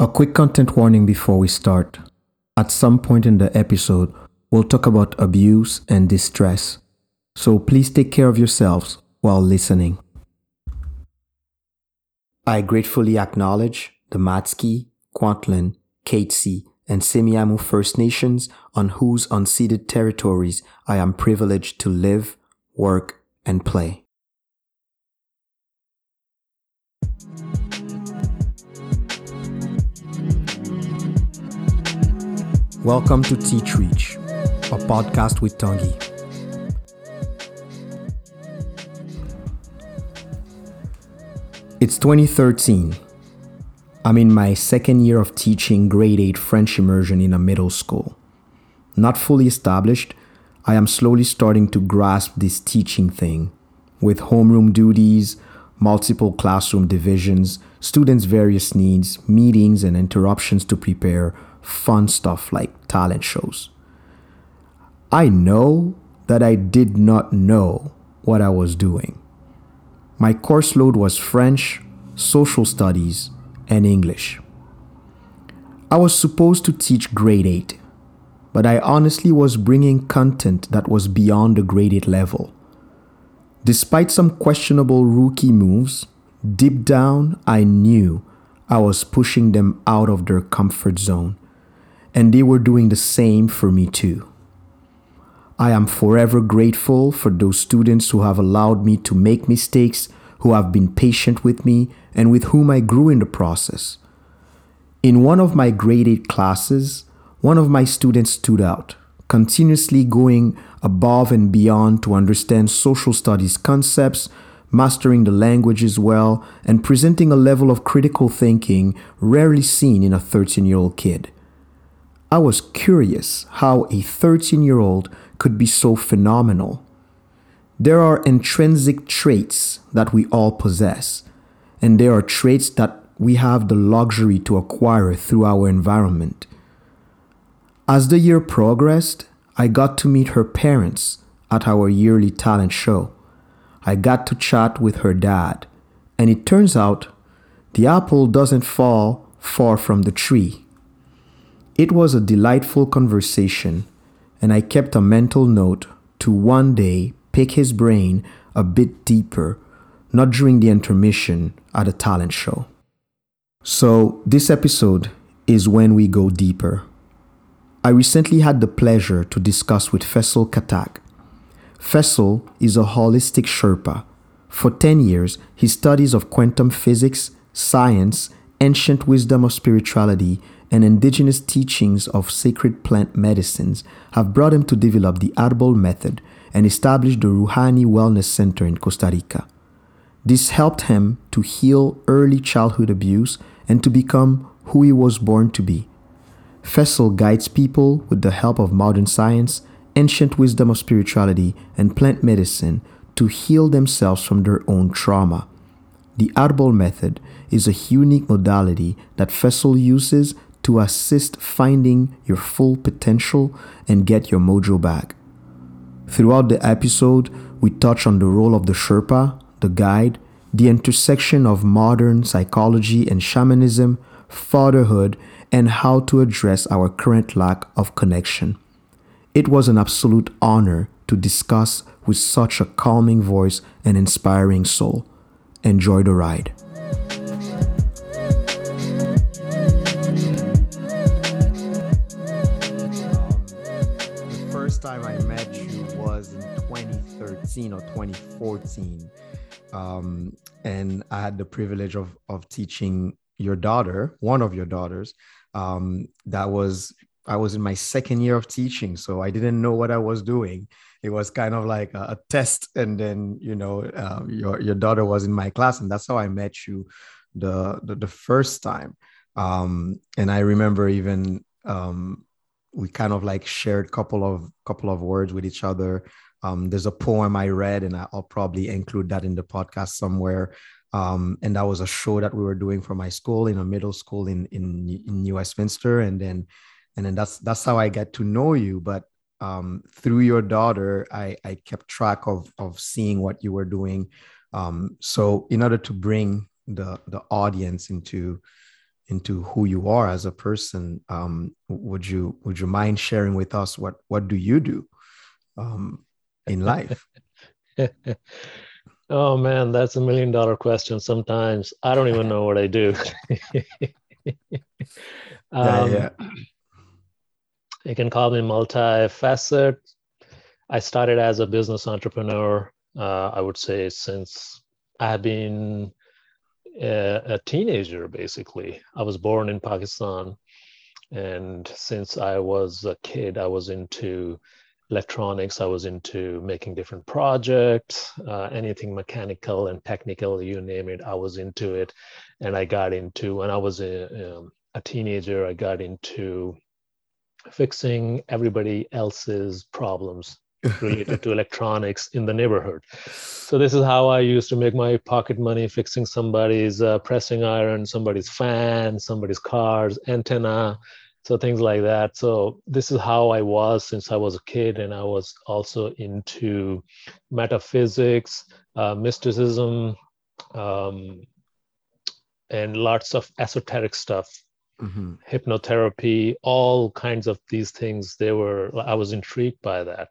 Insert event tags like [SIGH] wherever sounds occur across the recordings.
A quick content warning before we start. At some point in the episode, we'll talk about abuse and distress. So please take care of yourselves while listening. I gratefully acknowledge the Matsqui, Kwantlen, Katzie, and Semiahmoo First Nations on whose unceded territories I am privileged to live, work, and play. Welcome to Teach Reach, a podcast with Tanguy. It's 2013. I'm in my second year of teaching grade 8 French immersion in a middle school. Not fully established, I am slowly starting to grasp this teaching thing with homeroom duties, multiple classroom divisions, students' various needs, meetings, and interruptions to prepare fun stuff like talent shows. I know that I did not know what I was doing. My course load was French, social studies, and English. I was supposed to teach grade 8, but I honestly was bringing content that was beyond the grade 8 level. Despite some questionable rookie moves, deep down I knew I was pushing them out of their comfort zone and they were doing the same for me too. I am forever grateful for those students who have allowed me to make mistakes, who have been patient with me, and with whom I grew in the process. In one of my grade 8 classes, one of my students stood out, continuously going above and beyond to understand social studies concepts, mastering the languages well, and presenting a level of critical thinking rarely seen in a 13 year old kid. I was curious how a 13 year old could be so phenomenal. There are intrinsic traits that we all possess, and there are traits that we have the luxury to acquire through our environment. As the year progressed, I got to meet her parents at our yearly talent show. I got to chat with her dad, and it turns out the apple doesn't fall far from the tree. It was a delightful conversation, and I kept a mental note to one day pick his brain a bit deeper, not during the intermission at a talent show. So, this episode is when we go deeper. I recently had the pleasure to discuss with Faisal Khattak. Faisal is a holistic Sherpa. For 10 years, his studies of quantum physics, science, ancient wisdom of spirituality, and indigenous teachings of sacred plant medicines have brought him to develop the Arbol method and establish the Ruhani Wellness Center in Costa Rica. This helped him to heal early childhood abuse and to become who he was born to be. Faisal guides people with the help of modern science, ancient wisdom of spirituality, and plant medicine to heal themselves from their own trauma. The Arbol method is a unique modality that Faisal uses to assist finding your full potential and get your mojo back. Throughout the episode, we touch on the role of the Sherpa, the guide, the intersection of modern psychology and shamanism, fatherhood, and how to address our current lack of connection. It was an absolute honor to discuss with such a calming voice and inspiring soul. Enjoy the ride. 2013 or 2014. Um, and I had the privilege of, of teaching your daughter, one of your daughters. Um, that was, I was in my second year of teaching. So I didn't know what I was doing. It was kind of like a, a test. And then, you know, uh, your, your daughter was in my class. And that's how I met you the, the, the first time. Um, and I remember even um, we kind of like shared couple of couple of words with each other. Um, there's a poem I read, and I'll probably include that in the podcast somewhere. Um, and that was a show that we were doing for my school in a middle school in in, in New Westminster, and then and then that's that's how I get to know you. But um, through your daughter, I I kept track of of seeing what you were doing. Um, so in order to bring the the audience into into who you are as a person, um, would you would you mind sharing with us what what do you do um, in life? [LAUGHS] oh man, that's a million dollar question. Sometimes I don't even know what I do. [LAUGHS] um, yeah, yeah. You can call me multi-facet. I started as a business entrepreneur. Uh, I would say since I have been a, a teenager, basically. I was born in Pakistan, and since I was a kid, I was into electronics. I was into making different projects, uh, anything mechanical and technical, you name it. I was into it, and I got into when I was a, um, a teenager. I got into fixing everybody else's problems [LAUGHS] related to electronics in the neighborhood. So this is how I used to make my pocket money fixing somebody's uh, pressing iron, somebody's fan, somebody's car's antenna, so things like that. So this is how I was since I was a kid, and I was also into metaphysics, uh, mysticism, um, and lots of esoteric stuff mm-hmm. hypnotherapy, all kinds of these things. They were, I was intrigued by that.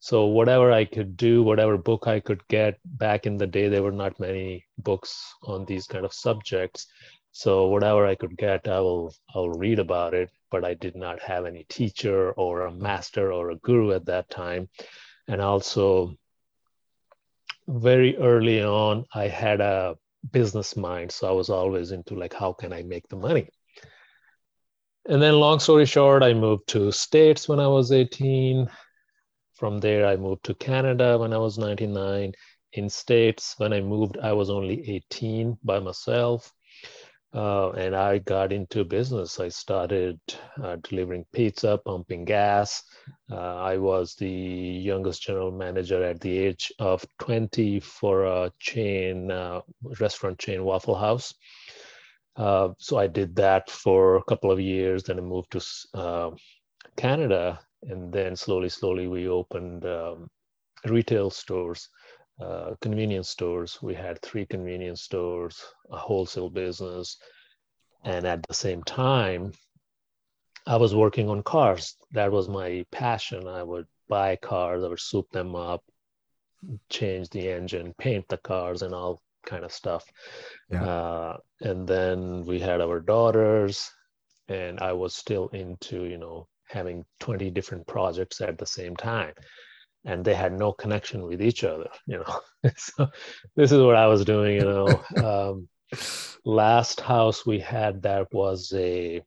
So whatever I could do, whatever book I could get back in the day, there were not many books on these kind of subjects. So whatever I could get, I will I'll read about it. But I did not have any teacher or a master or a guru at that time. And also very early on, I had a business mind. So I was always into like, how can I make the money? and then long story short i moved to states when i was 18 from there i moved to canada when i was 99 in states when i moved i was only 18 by myself uh, and i got into business. I started uh, delivering pizza pumping gas. Uh, i was the youngest general manager at the age of 20 for a chain uh, restaurant chain waffle house. Uh, so I did that for a couple of years. Then I moved to uh, Canada, and then slowly, slowly we opened um, retail stores, uh, convenience stores. We had three convenience stores, a wholesale business, and at the same time, I was working on cars. That was my passion. I would buy cars, I would soup them up, change the engine, paint the cars, and all kind of stuff. Yeah. Uh, and then we had our daughters, and I was still into, you know, having 20 different projects at the same time. And they had no connection with each other, you know. [LAUGHS] so this is what I was doing, you know. [LAUGHS] um, last house we had that was a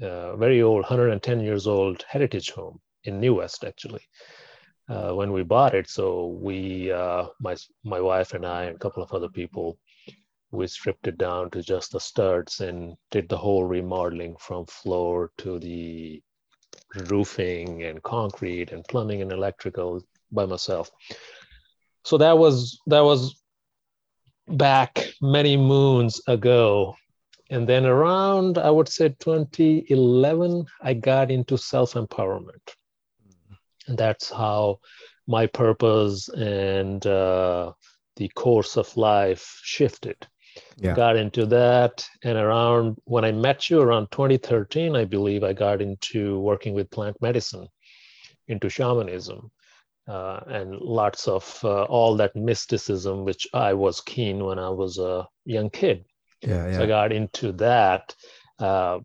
uh, very old, 110 years old heritage home in New West, actually uh, when we bought it. So we, uh, my my wife and I, and a couple of other people, we stripped it down to just the studs and did the whole remodeling from floor to the roofing and concrete and plumbing and electrical by myself. So that was that was back many moons ago. And then around, I would say 2011, I got into self empowerment and that's how my purpose and uh, the course of life shifted yeah. got into that and around when i met you around 2013 i believe i got into working with plant medicine into shamanism uh, and lots of uh, all that mysticism which i was keen when i was a young kid yeah, yeah. so i got into that uh,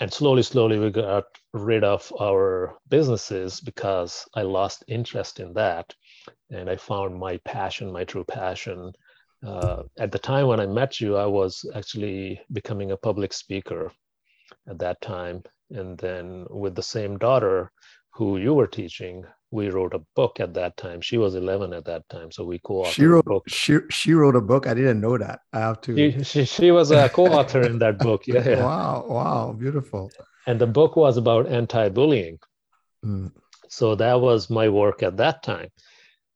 and slowly slowly we got rid of our businesses because I lost interest in that. And I found my passion, my true passion. Uh, at the time when I met you, I was actually becoming a public speaker at that time. And then with the same daughter who you were teaching, we wrote a book at that time. She was 11 at that time, so we co-authored. She wrote book. She, she wrote a book. I didn't know that. I have to. She, she, she was a co-author in that book. Yeah, yeah. Wow! Wow! Beautiful and the book was about anti-bullying mm. so that was my work at that time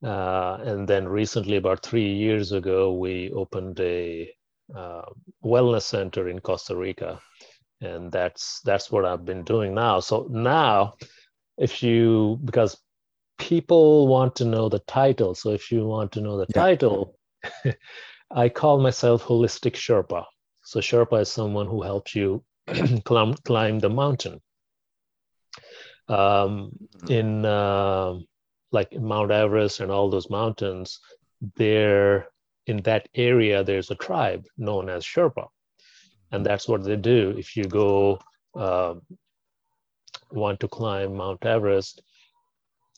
uh, and then recently about three years ago we opened a uh, wellness center in costa rica. And that's that's what i've been doing now. So now if you because people want to know the title. So if you want to know the yeah. title [LAUGHS] i call myself holistic sherpa. So Sherpa is someone who helps you [CLEARS THROAT] climb, climb the mountain. Um, in uh, like Mount Everest and all those mountains, there in that area there's a tribe known as Sherpa, and that's what they do. If you go uh, want to climb Mount Everest,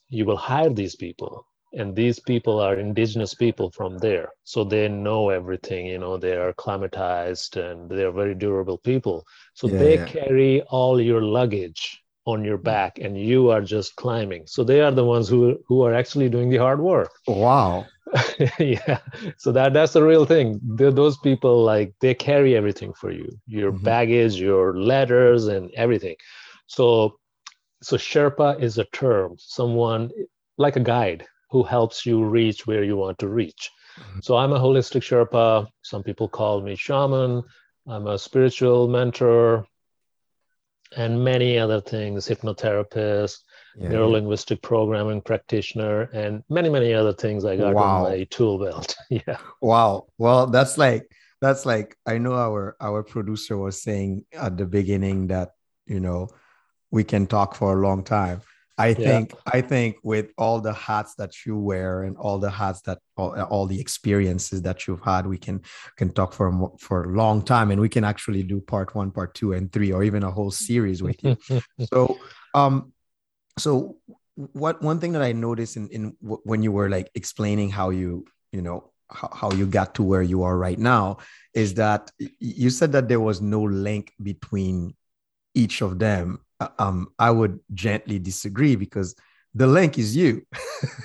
you will hire these people. And these people are indigenous people from there. So they know everything you know they are climatized and they are very durable people. So yeah, they yeah. carry all your luggage on your back and you are just climbing so they are the ones who who are actually doing the hard work [LAUGHS] wow yeah so that that's the real thing They're those people like they carry everything for you your mm-hmm. baggage your letters and everything so so sherpa is a term someone like a guide who helps you reach where you want to reach. Mm-hmm. So I'm a holistic Sherpa. Some people call me shaman. I'm a spiritual mentor and many other things, hypnotherapist, yeah, neurolinguistic yeah. programming practitioner, and many, many other things I got wow. my tool belt. [LAUGHS] yeah. Wow. Well, that's like that's like I know our our producer was saying at the beginning that you know we can talk for a long time I think yeah. I think with all the hats that you wear and all the hats that all, all, the experiences that you've had, we can can talk for a, for a long time, and we can actually do part one, part two, and three, or even a whole series with you. [LAUGHS] so, um, so what one thing that I noticed in in when you were like explaining how you you know how, how you got to where you are right now is that you said that there was no link between each of them um, I would gently disagree because the link is you, [LAUGHS]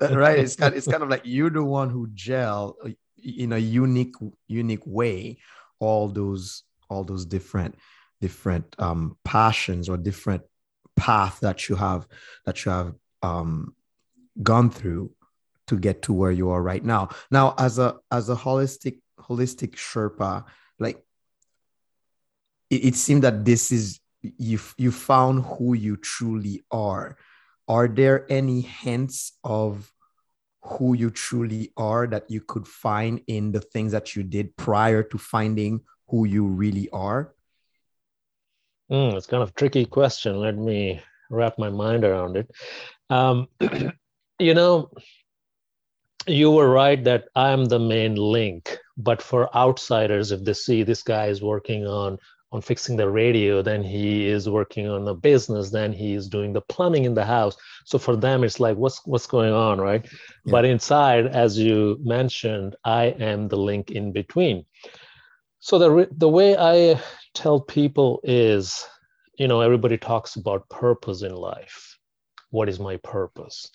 right? It's kind, it's kind of like you're the one who gel uh, in a unique, unique way. All those, all those different, different um, passions or different path that you have, that you have um, gone through to get to where you are right now. Now, as a as a holistic holistic Sherpa, like it, it seemed that this is you you found who you truly are. Are there any hints of who you truly are that you could find in the things that you did prior to finding who you really are? Mm, it's kind of tricky question. Let me wrap my mind around it. Um, [CLEARS THROAT] you know you were right that i'm the main link but for outsiders if they see this guy is working on on fixing the radio then he is working on the business then he is doing the plumbing in the house. So for them it's like what's what's going on right? Yeah. but inside as you mentioned i am the link in between. So the the way i tell people is you know everybody talks about purpose in life. What is my purpose?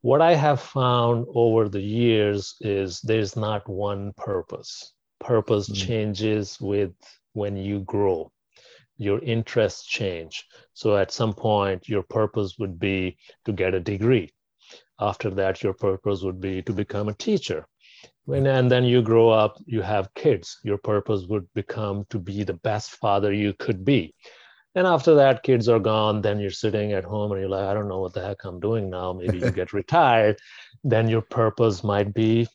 What i have found over the years is there's not one purpose. Purpose mm-hmm. changes with when you grow your interests change. So at some point your purpose would be to get a degree. After that your purpose would be to become a teacher. When and then you grow up you have kids. Your purpose would become to be the best father you could be. And after that kids are gone. Then you're sitting at home and you're like i don't know what the heck i'm doing now. Maybe you get [LAUGHS] retired. Then your purpose might be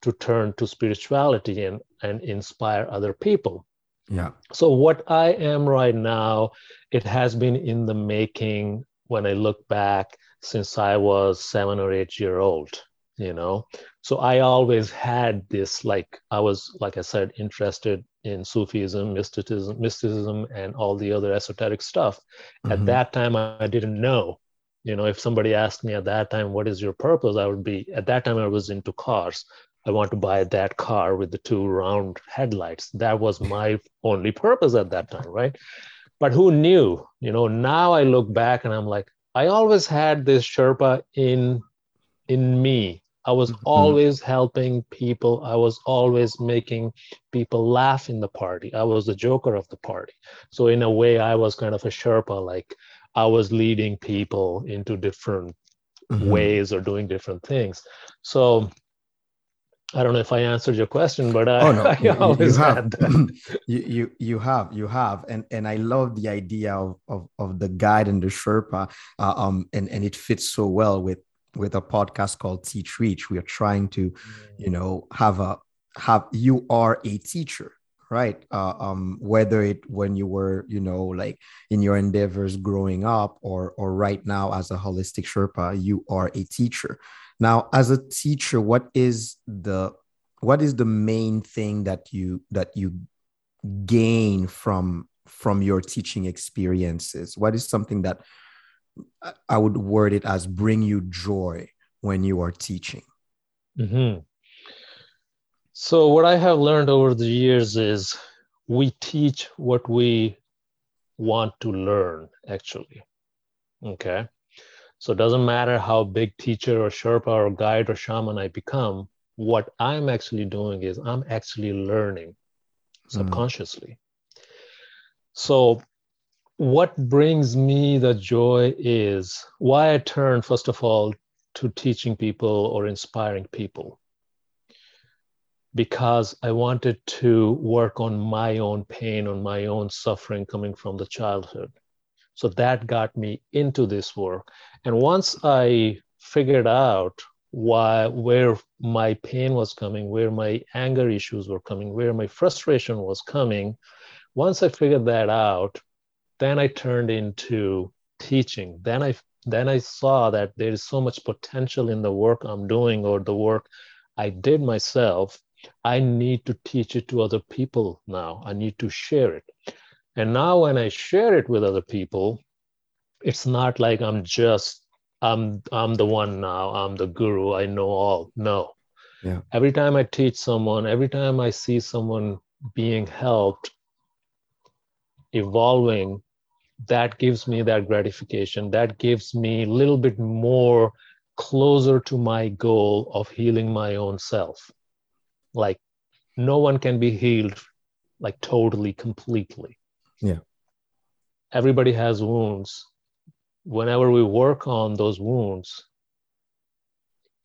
to turn to spirituality and, and inspire other people yeah. So what I am right now, it has been in the making when I look back since I was seven or eight year old, you know. So I always had this like I was like I said interested in Sufism, mysticism, mysticism, and all the other esoteric stuff. Mm-hmm. At that time, I didn't know. You know, if somebody asked me at that time, "What is your purpose?" I would be at that time I was into cars. I want to buy that car with the two round headlights. That was my only purpose at that time, right? But who knew? You know, now I look back and I'm like, I always had this Sherpa in in me. I was mm-hmm. always helping people. I was always making people laugh in the party. I was the joker of the party. So in a way, I was kind of a Sherpa. Like I was leading people into different mm-hmm. ways or doing different things. So I don't know if I answered your question, but I, oh, no. [LAUGHS] I always you, have. [LAUGHS] you, you you have you have, and and I love the idea of of, of the guide and the Sherpa, uh, um, and and it fits so well with with a podcast called Teach Reach. We are trying to, you know, have a have you are a teacher, right? Uh, um, whether it when you were, you know, like in your endeavors growing up, or or right now as a holistic Sherpa, you are a teacher. Now, as a teacher, what is the what is the main thing that you that you gain from from your teaching experiences? What is something that I would word it as bring you joy when you are teaching? Mm-hmm. So, what I have learned over the years is we teach what we want to learn, actually. Okay. So, it doesn't matter how big teacher or Sherpa or guide or shaman I become, what I'm actually doing is I'm actually learning hmm. subconsciously. Mm. So, what brings me the joy is why I turn, first of all, to teaching people or inspiring people because I wanted to work on my own pain, on my own suffering coming from the childhood. So that got me into this work. And once I figured out why where my pain was coming, where my anger issues were coming, where my frustration was coming, once I figured that out, then I turned into teaching. Then I then I saw that there is so much potential in the work I'm doing or the work I did myself I need to teach it to other people now. I need to share it. And now when I share it with other people, it's not like I'm just I'm I'm the one now, I'm the guru, I know all. No. Yeah. Every time I teach someone, every time I see someone being helped, evolving, that gives me that gratification. That gives me a little bit more closer to my goal of healing my own self like no one can be healed like totally completely yeah. Everybody has wounds. Whenever we work on those wounds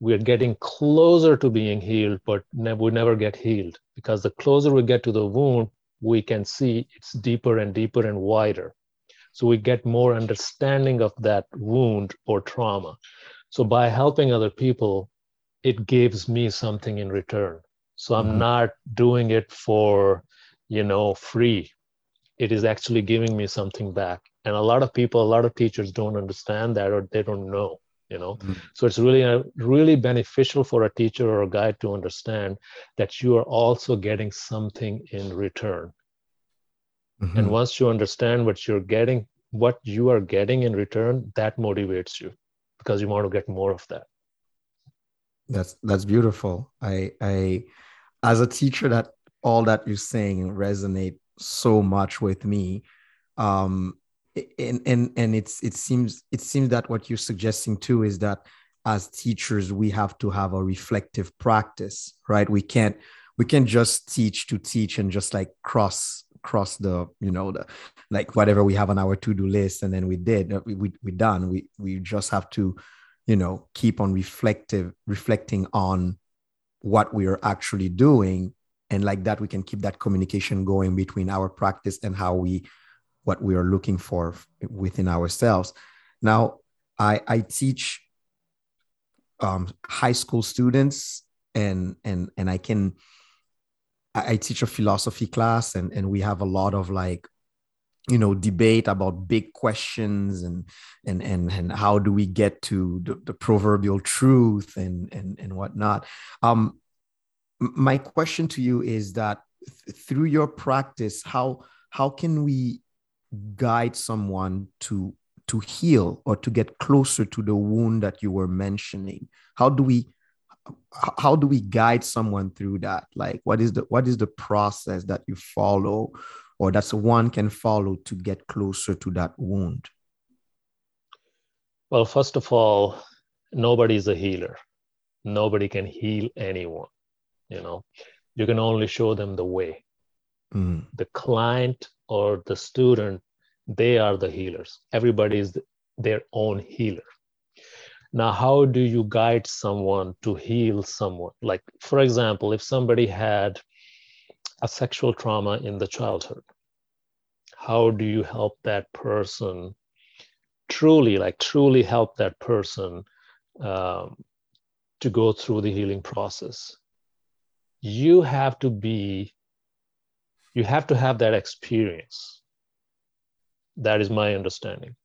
we're getting closer to being healed but ne- we never get healed. Because the closer we get to the wound we can see it's deeper and deeper and wider. So we get more understanding of that wound or trauma. So by helping other people it gives me something in return. So I'm mm-hmm. not doing it for, you know, free. It is actually giving me something back. And a lot of people, a lot of teachers don't understand that or they don't know, you know. Mm-hmm. So it's really a, really beneficial for a teacher or a guide to understand that you are also getting something in return. Mm-hmm. And once you understand what you're getting, what you are getting in return, that motivates you because you want to get more of that that's that's beautiful i i as a teacher that all that you're saying resonate so much with me. Um and and and it's it seems it seems that what you're suggesting too is that as teachers we have to have a reflective practice right? We can't we can't just teach to teach and just like cross cross the you know the like whatever we have on our to-do list and then we did we, we, we done. We we just have to you know keep on reflective reflecting on what we are actually doing and like that we can keep that communication going between our practice and how we what we are looking for within ourselves. Now i i teach um, high school students and and and i can I, I teach a philosophy class and and we have a lot of like you know debate about big questions and and and and how do we get to the, the proverbial truth and and and whatnot. Um my question to you is that th- through your practice how how can we guide someone to to heal or to get closer to the wound that you were mentioning how do we how do we guide someone through that like what is the what is the process that you follow or that one can follow to get closer to that wound? Well, first of all, nobody is a healer. Nobody can heal anyone. You know, you can only show them the way. Mm. The client or the student, they are the healers. Everybody is their own healer. Now, how do you guide someone to heal someone? Like, for example, if somebody had a sexual trauma in the childhood how do you help that person truly like truly help that person um, to go through the healing process you have to be you have to have that experience. That is my understanding.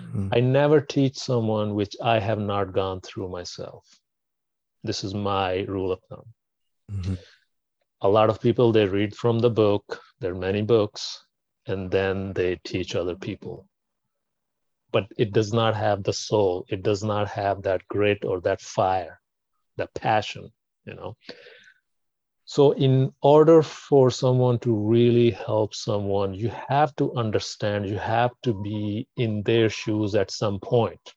Mm-hmm. i never teach someone which i have not gone through myself. This is my rule of thumb. Mm-hmm. a lot of people they read from the book there are many books and then they teach other people. But it does not have the soul. It does not have that grit or that fire that passion you know so in order for someone to really help someone you have to understand you have to be in their shoes at some point.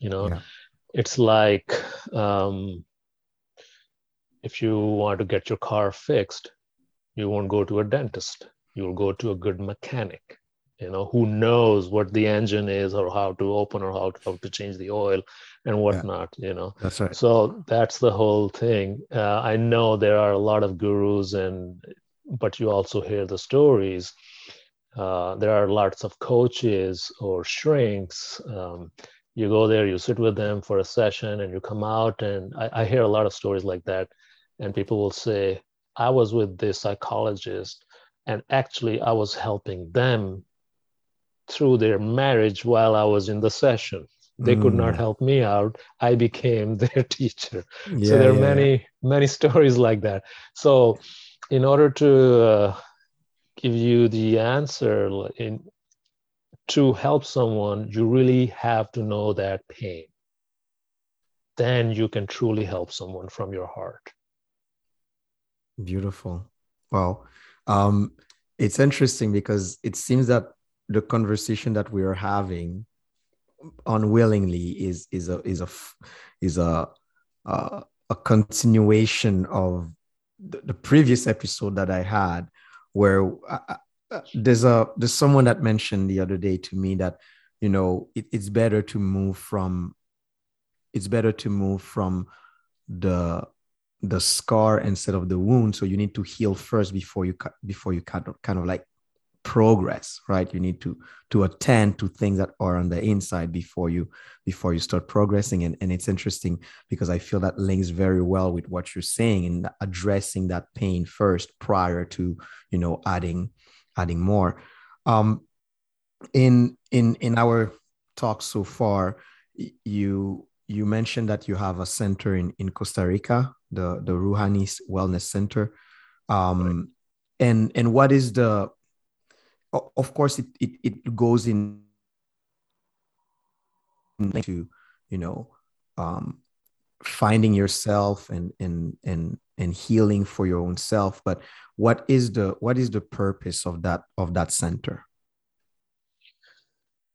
You know yeah. it's like um, if you want to get your car fixed you won't go to a dentist. You'll go to a good mechanic you know who knows what the engine is or how to open or how to, how to change the oil and whatnot yeah. you know. That's right. So that's the whole thing. Uh, i know there are a lot of gurus and but you also hear the stories. Uh, there are lots of coaches or shrinks. Um, you go there you sit with them for a session and you come out and I, I hear a lot of stories like that. And people will say i was with this psychologist and actually i was helping them through their marriage while I was in the session. They mm. could not mm. help me out. I became [LAUGHS] their teacher. Yeah, so there are yeah, many, many stories like that. So, in order to uh, give you the answer in to help someone, you really have to know that pain. Then you can truly help someone from your heart. Beautiful. Well, um, it's interesting because it seems that the conversation that we are having unwillingly is is a is a is a uh, a continuation of the, the, previous episode that I had, where I, uh, uh, there's a there's someone that mentioned the other day to me that you know it, it's better to move from it's better to move from the the scar instead of the wound. So you need to heal first before you cut before you kind of kind of like progress right? You need to to attend to things that are on the inside before you before you start progressing. And, and it's interesting because i feel that links very well with what you're saying and addressing that pain first prior to you know adding adding more. Um in in in our talk so far you you mentioned that you have a center in in costa rica the the ruhani wellness center. Um right. and and what is the of course it, it, it goes in to you know um, finding yourself and and and and healing for your own self. But what is the what is the purpose of that of that center?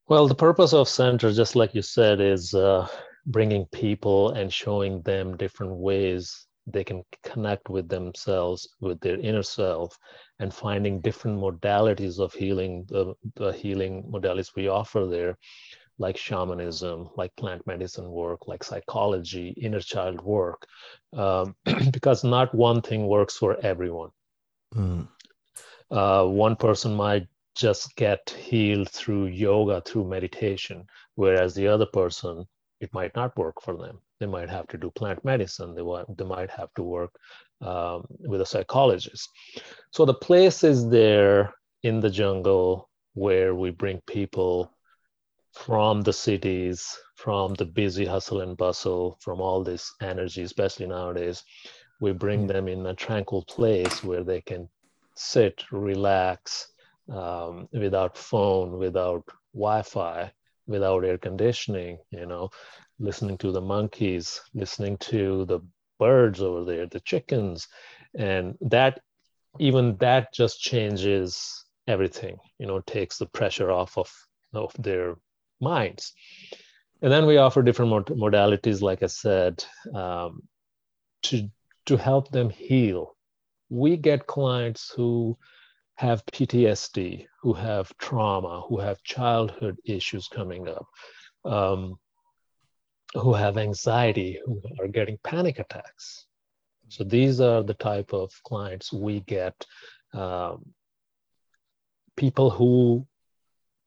Well the purpose of center just like you said is uh, bringing people and showing them different ways they can connect with themselves, with their inner self, and finding different modalities of healing, the, the healing modalities we offer there, like shamanism, like plant medicine work, like psychology, inner child work, um, [CLEARS THROAT] because not one thing works for everyone. Mm. Uh, one person might just get healed through yoga, through meditation, whereas the other person, it might not work for them they might have to do plant medicine they, they might have to work um, with a psychologist. So the place is there in the jungle where we bring people from the cities from the busy hustle and bustle from all this energy especially nowadays. We bring mm. them in a tranquil place where they can sit relax um, without phone without wi-fi without air conditioning you know listening to the monkeys, listening to the birds over there, the chickens, and that even that just changes everything. You know, takes the pressure off of of their minds. And then we offer different modalities, like I said, um, to to help them heal. We get clients who have PTSD, who have trauma, who have childhood issues coming up. Um, who have anxiety, who are getting panic attacks. So these are the type of clients we get. Um, people who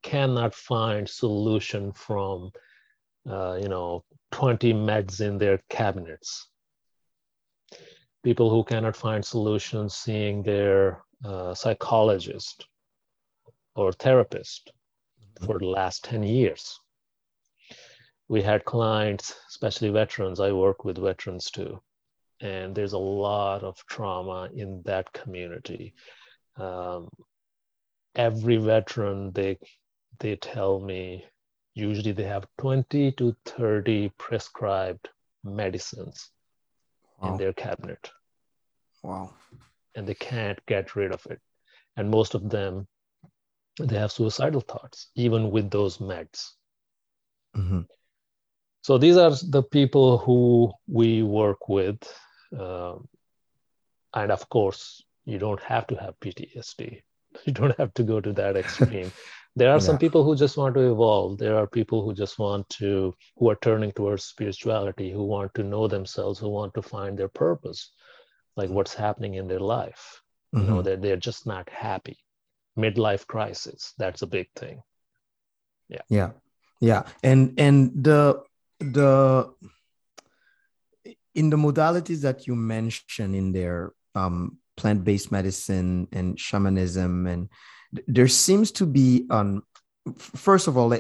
cannot find solution from, uh, you know, 20 meds in their cabinets. people who cannot find solutions seeing their uh, psychologist or therapist for the last 10 years. We had clients, especially veterans, I work with veterans too. And there's a lot of trauma in that community. Um, every veteran, they, they tell me, usually they have 20 to 30 prescribed medicines wow. in their cabinet. Wow. And they can't get rid of it. And most of them, they have suicidal thoughts, even with those meds. Mm-hmm. So these are the people who we work with. Um, and of course, you don't have to have PTSD. [LAUGHS] You don't have to go to that extreme. [LAUGHS] there are yeah. some people who just want to evolve there are people who just want to who are turning towards spirituality who want to know themselves who want to find their purpose like what's happening in their life mm-hmm. you know mm-hmm. they're, they're just not happy midlife crisis that's a big thing yeah yeah yeah and and the the in the modalities that you mentioned in there um plant-based medicine and shamanism and there seems to be on first of all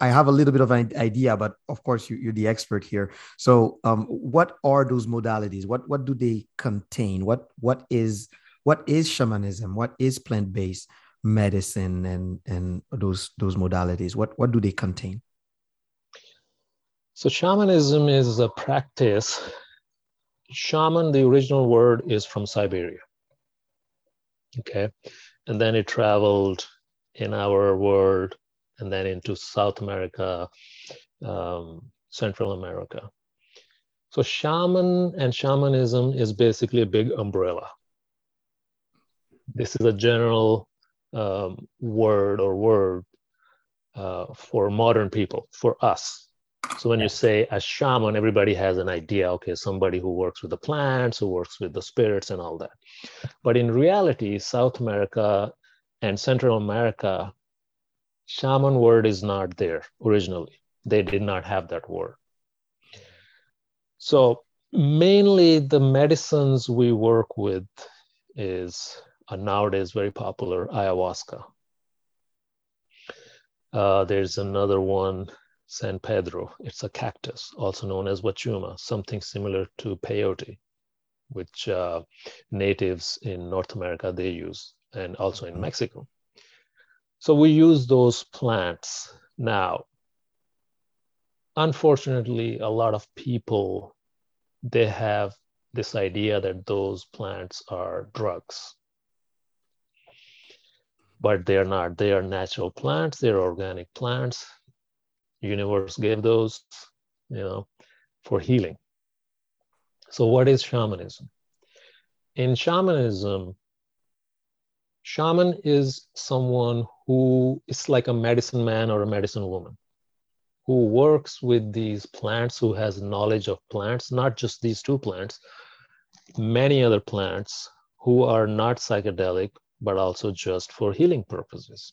i have a little bit of an idea but of course you, are the expert here. So um, what are those modalities? What what do they contain? What what is what is shamanism? What is plant-based medicine and and those those modalities? What what do they contain so shamanism is a practice shaman the original word is from siberia okay and then it traveled in our world and then into South America, um, Central America. So shaman and shamanism is basically a big umbrella. This is a general um, word or word uh, for modern people, for us, so when you say a shaman, everybody has an idea, okay, somebody who works with the plants, who works with the spirits and all that. But in reality, South America and Central America, shaman word is not there originally. They did not have that word. So mainly the medicines we work with is uh, nowadays very popular ayahuasca. Uh, there's another one San Pedro. It's a cactus, also known as wachuma, something similar to peyote, which uh, natives in North America they use, and also in mm-hmm. Mexico. So we use those plants now. Unfortunately, a lot of people they have this idea that those plants are drugs but they are not they are natural plants they're organic plants universe gave those, you know, for healing. So what is shamanism? In shamanism, shaman is someone who is like a medicine man or a medicine woman who works with these plants, who has knowledge of plants, not just these two plants, many other plants who are not psychedelic, but also just for healing purposes.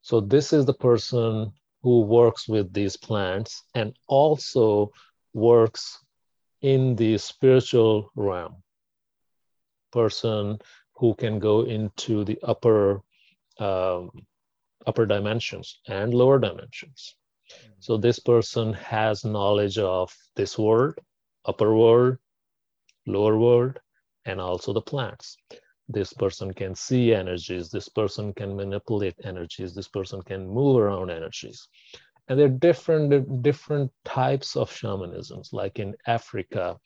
So this is the person who works with these plants and also works in the spiritual realm. Person who can go into the upper um, upper dimensions and lower dimensions. So this person has knowledge of this world upper world lower world and also the plants this person can see energies, this person can manipulate energies, this person can move around energies. And there are different, different types of shamanisms. Like in Africa,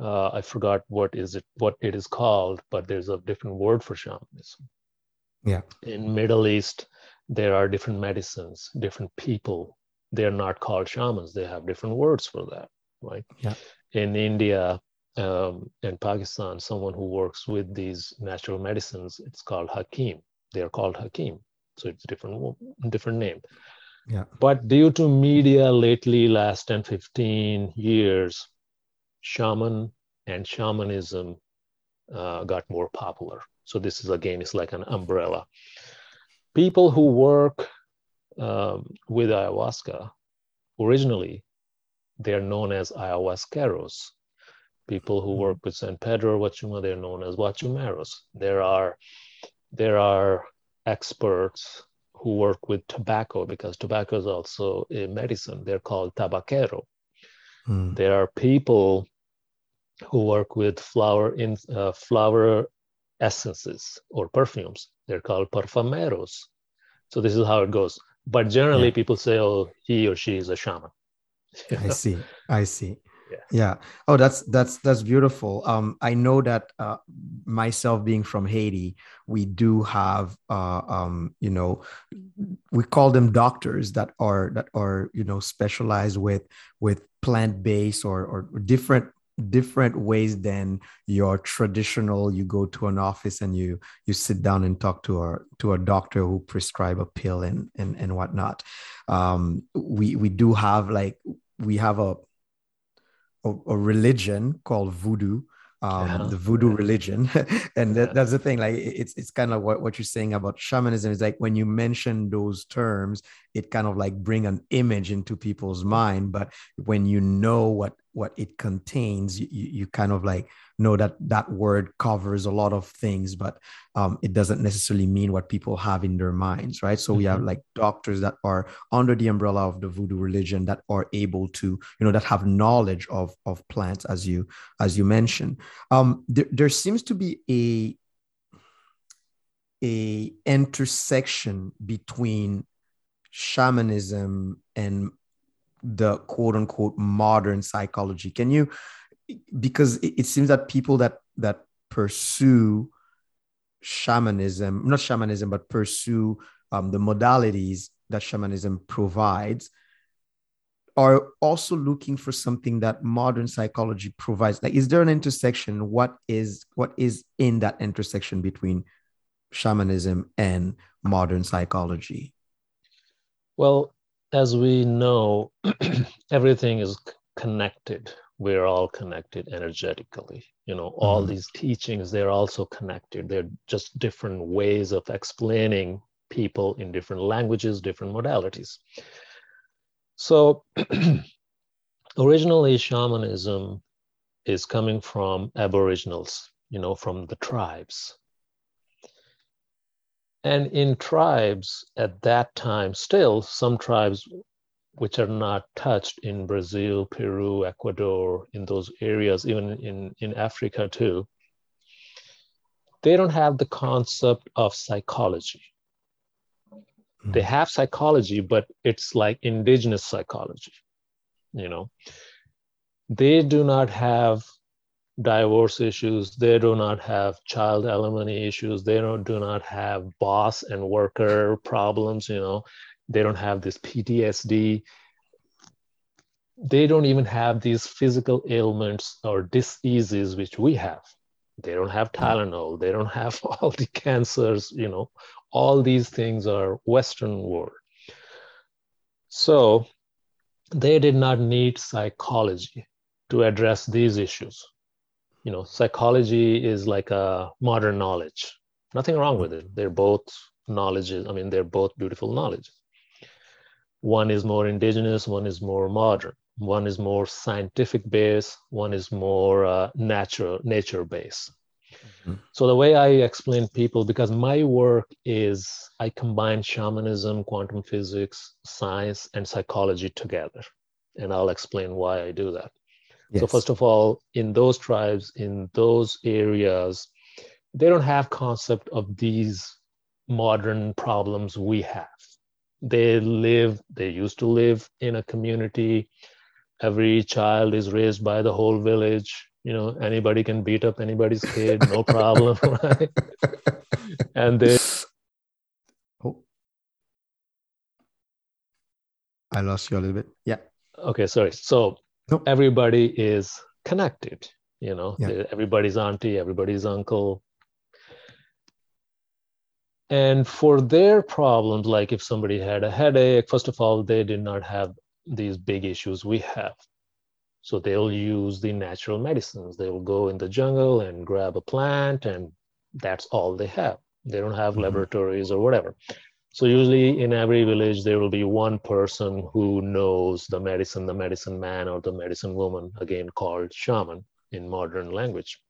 uh, I forgot what is it, what it is called, but there's a different word for shamanism. Yeah. In Middle East, there are different medicines, different people. They are not called shamans. They have different words for that, right? Yeah. In India, um, in Pakistan, someone who works with these natural medicines, it's called Hakim. They are called Hakim. So it's different, different name. Yeah. But due to media lately, last 10, 15 years, shaman and shamanism uh, got more popular. So this is again, it's like an umbrella. People who work um, with ayahuasca, originally, they are known as ayahuasqueros People who work with San Pedro Wachuma, they're known as Wachumeros. There are there are experts who work with tobacco because tobacco is also a medicine. They're called tabaquero. Mm. There are people who work with flower in uh, flower essences or perfumes. They're called perfumeros. So this is how it goes. But generally, yeah. people say, "Oh, he or she is a shaman." I see. I see yeah. yeah. Oh that's that's that's beautiful. Um i know that uh, myself being from haiti we do have uh, um you know we call them doctors that are that are you know specialized with with plant-based or or different different ways than your traditional you go to an office and you you sit down and talk to a to a doctor who prescribe a pill and and and whatnot. Um we we do have like we have a a, a religion called voodoo um, yeah. the voodoo religion. [LAUGHS] And that, that's the thing like it's it's kind of what, what you're saying about shamanism is like when you mention those terms it kind of like bring an image into people's mind. But when you know what what it contains you, you kind of like know that that word covers a lot of things but um, it doesn't necessarily mean what people have in their minds right so mm-hmm. we have mm-hmm. like doctors that are under the umbrella of the voodoo religion that are able to you know that have knowledge of of plants as you as you mentioned um, there, there seems to be a a intersection between shamanism and the quote unquote modern psychology. Can you because it, seems that people that that pursue shamanism not shamanism but pursue um, the modalities that shamanism provides are also looking for something that modern psychology provides. Like is there an intersection? What is what is in that intersection between shamanism and modern psychology? Well as we know, [CLEARS THROAT] everything is connected. We're all connected energetically. You know, all mm-hmm. these teachings, they're also connected. They're just different ways of explaining people in different languages, different modalities. So, [CLEARS THROAT] originally, shamanism is coming from aboriginals, you know, from the tribes. And in tribes at that time, still some tribes which are not touched in Brazil, Peru, Ecuador, in those areas, even in, in Africa too, they don't have the concept of psychology. Mm-hmm. They have psychology, but it's like indigenous psychology, you know. They do not have divorce issues they do not have child alimony issues they don't do not have boss and worker problems you know they don't have this ptsd they don't even have these physical ailments or diseases which we have. They don't have tylenol they don't have [LAUGHS] all the cancers you know all these things are western world. So they did not need psychology to address these issues you know psychology is like a modern knowledge. Nothing wrong with it. They're both knowledges. I mean they're both beautiful knowledges. One is more indigenous one is more modern. One is more scientific based one is more uh, natural nature based. Mm-hmm. so the way i explain people because my work is i combine shamanism quantum physics science and psychology together. And i'll explain why i do that Yes. So first of all, in those tribes, in those areas, they don't have concept of these modern problems we have. They live, they used to live in a community. Every child is raised by the whole village. You know, anybody can beat up anybody's kid, no [LAUGHS] problem, [LAUGHS] right? And they Oh. I lost you a little bit. Yeah. Okay, sorry. So nope. everybody is connected you know yeah. everybody's auntie everybody's uncle and for their problems like if somebody had a headache first of all they did not have these big issues we have so they'll use the natural medicines they will go in the jungle and grab a plant and that's all they have they don't have mm-hmm. laboratories or whatever so usually in every village, there will be one person who knows the medicine, the medicine man or the medicine woman, again called shaman in modern language.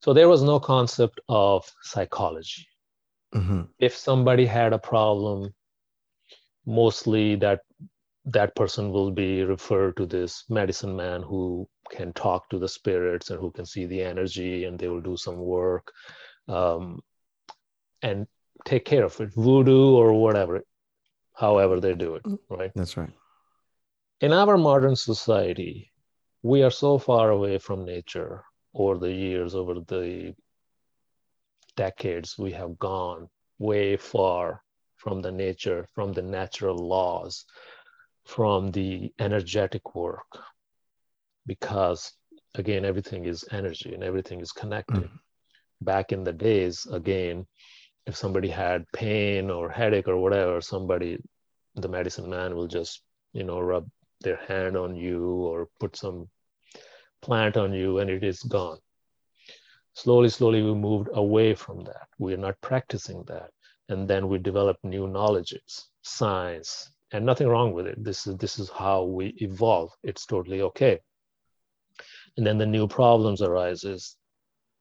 So there was no concept of psychology. Mm-hmm. If somebody had a problem, mostly that that person will be referred to this medicine man who can talk to the spirits and who can see the energy and they will do some work um, and take care of it voodoo or whatever however they do it right That's right. in our modern society we are so far away from nature over the years over the decades we have gone way far from the nature from the natural laws from the energetic work because again everything is energy and everything is connected Mhm. back in the days again if somebody had pain or headache or whatever somebody the medicine man will just you know rub their hand on you or put some plant on you and it is gone. Slowly slowly we moved away from that. We're not practicing that. And then we develop new knowledges science and nothing wrong with it. This is this is how we evolve. It's totally okay. And then the new problems arises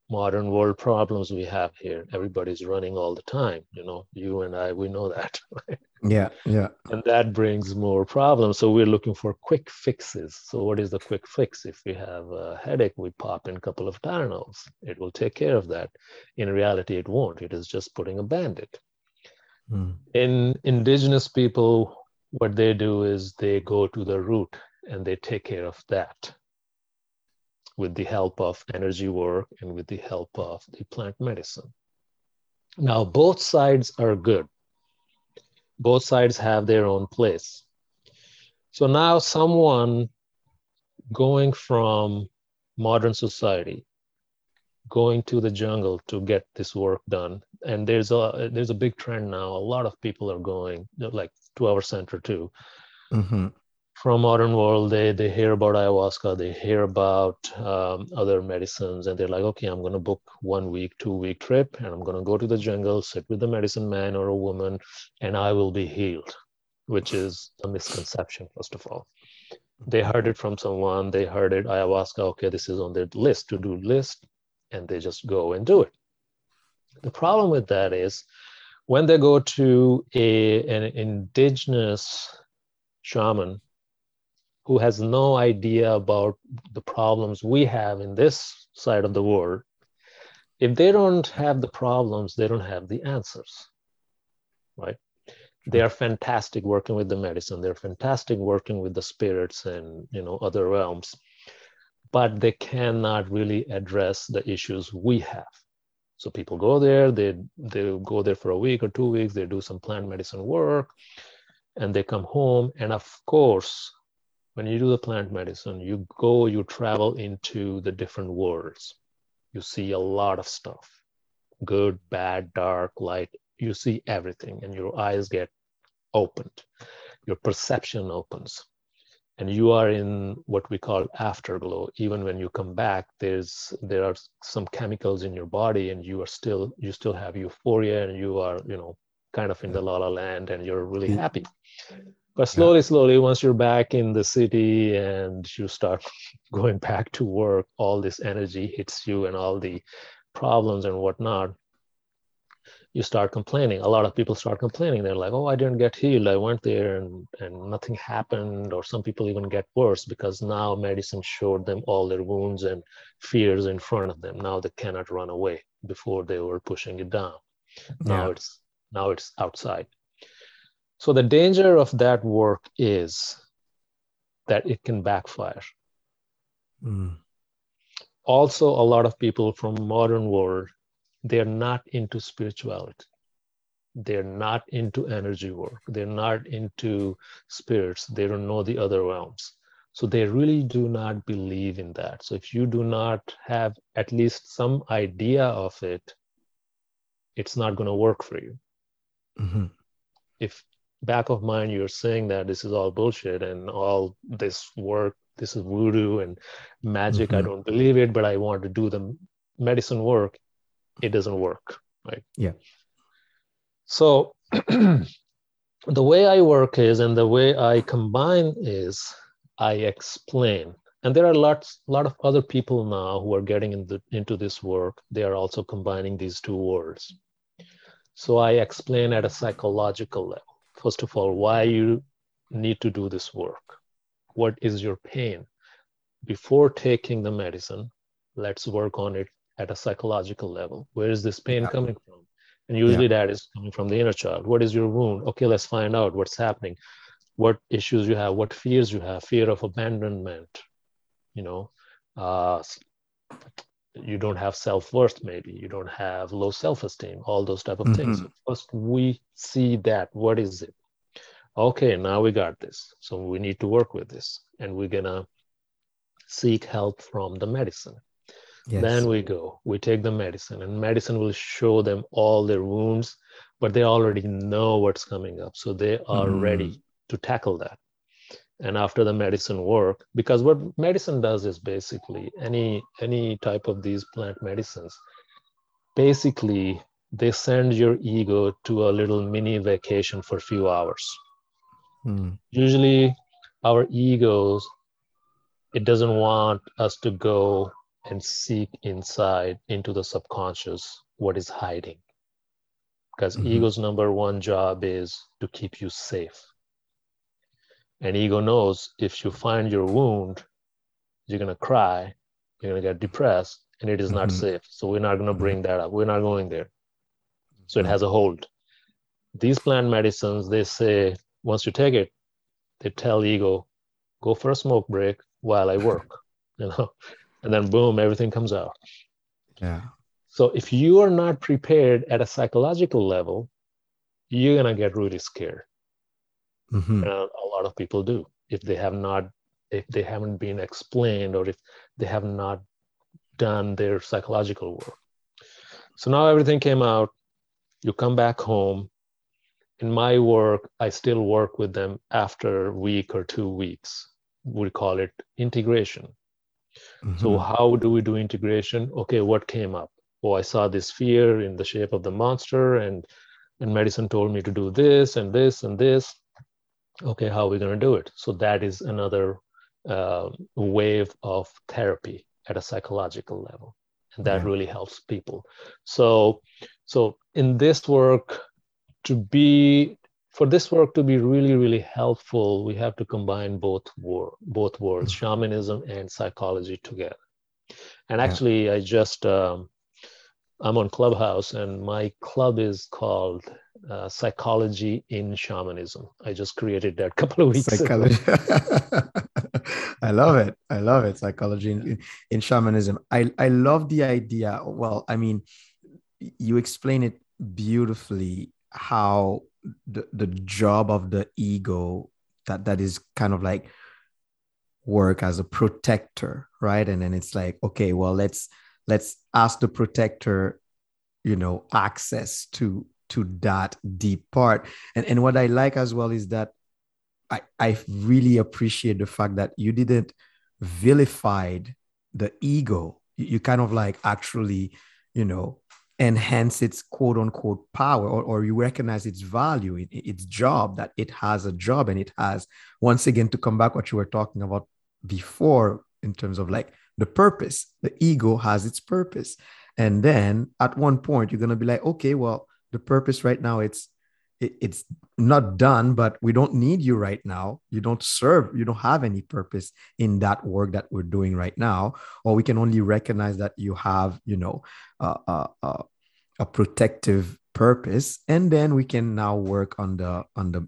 modern world problems we have here. Everybody's running all the time you know you and i we know that [LAUGHS] right? Yeah, yeah. and that brings more problems. So we're looking for quick fixes. So what is the quick fix? If we have a headache we pop in a couple of tylenols it will take care of that. In reality it won't. It is just putting a band-aid. Mm. in indigenous people what they do is they go to the root and they take care of that with the help of energy work and with the help of the plant medicine. Now both sides are good. Both sides have their own place. So now someone going from modern society going to the jungle to get this work done and there's a there's a big trend now. A lot of people are going like to our center too. Mm-hmm. From modern world they they hear about ayahuasca they hear about um, other medicines and they're like okay i'm going to book one week two week trip and i'm going to go to the jungle sit with the medicine man or a woman and i will be healed which is a misconception first of all. They heard it from someone they heard it ayahuasca okay this is on their list to do list and they just go and do it. The problem with that is when they go to a, an indigenous shaman who has no idea about the problems we have in this side of the world, if they don't have the problems, they don't have the answers, right? They are fantastic working with the medicine. They're fantastic working with the spirits and you know other realms, but they cannot really address the issues we have. So people go there, they they go there for a week or two weeks, they do some plant medicine work, and they come home. And of course, when you do the plant medicine, you go, you travel into the different worlds. You see a lot of stuff good, bad, dark, light. You see everything, and your eyes get opened. Your perception opens. And you are in what we call afterglow. Even when you come back, there's there are some chemicals in your body, and you are still you still have euphoria, and you are you know kind of in the la la land, and you're really happy. But slowly, slowly, once you're back in the city and you start [LAUGHS] going back to work, all this energy hits you and all the problems and whatnot. You start complaining. A lot of people start complaining. They're like, oh, I didn't get healed. I went there and, and nothing happened. Or some people even get worse because now medicine showed them all their wounds and fears in front of them. Now they cannot run away. Before they were pushing it down. Now Yeah. it's now it's outside. So the danger of that work is that it can backfire. Mm. Also, a lot of people from modern world, they're not into spirituality. They're not into energy work. They're not into spirits. They don't know the other realms. So they really do not believe in that. So if you do not have at least some idea of it, it's not going to work for you. Mhm. if back of mind you're saying that this is all bullshit and all this work this is voodoo and magic. I Mhm. don't believe it but i want to do the medicine work. It doesn't work right? Yeah. so [CLEARS THROAT] the way i work is and the way i combine is i explain. And there are lots a lot of other people now who are getting in the, into this work. They are also combining these two worlds. So i explain at a psychological level first of all why you need to do this work? What is your pain? Before taking the medicine let's work on it at a psychological level. Where is this pain yeah. coming from? And usually yeah. that is coming from the inner child. What is your wound? Okay let's find out what's happening. What issues you have? What fears you have? Fear of abandonment you know uh, you don't have self-worth maybe you don't have low self-esteem all those type of mm-hmm. things first we see that what is it okay now we got this so we need to work with this and we're gonna seek help from the medicine yes. then we go we take the medicine and medicine will show them all their wounds but they already know what's coming up so they are mm. ready to tackle that and after the medicine work because what medicine does is basically any any type of these plant medicines basically they send your ego to a little mini vacation for a few hours mm. usually our egos it doesn't want us to go and seek inside into the subconscious what is hiding because mm-hmm. ego's number one job is to keep you safe and ego knows if you find your wound, you're going to cry, you're going to get depressed, and it is not mm-hmm. safe. So we're not going to bring that up. We're not going there. So it has a hold. These plant medicines, they say, once you take it, they tell ego, go for a smoke break while I work, [LAUGHS] you know, and then boom, everything comes out. Yeah. So if you are not prepared at a psychological level, you're gonna get really scared. Mm-hmm. Uh, a lot of people do. If they have not if they haven't been explained or if they have not done their psychological work. So now everything came out. You come back home. In my work i still work with them after a week or two weeks. We call it integration. Mm-hmm. so how do we do integration? Okay what came up? Oh i saw this fear in the shape of the monster and and medicine told me to do this and this and this okay how are we going to do it so that is another uh, wave of therapy at a psychological level and that yeah. really helps people so so in this work to be for this work to be really really helpful we have to combine both war, both worlds mm-hmm. shamanism and psychology together and actually yeah. i just um, i'm on clubhouse and my club is called uh, psychology in shamanism. I just created that a [LAUGHS] couple of weeks psychology. ago. [LAUGHS] I love it. I love it. Psychology in, in shamanism. I, I love the idea. Well, I mean, you explain it beautifully how the, the job of the ego that that is kind of like work as a protector right and then it's like okay well let's let's ask the protector you know access to to that deep part. And, and what I like as well is that I, I really appreciate the fact that you didn't vilified the ego. You, you kind of like actually, you know, enhance its quote unquote power or, or you recognize its value, it, its job, that it has a job and it has, once again, to come back what you were talking about before in terms of like the purpose. The ego has its purpose. And then at one point, you're going to be like, okay, well, the purpose right now it's it, it's not done but we don't need you right now you don't serve you don't have any purpose in that work that we're doing right now or we can only recognize that you have you know uh, uh, uh, a protective purpose and then we can now work on the on the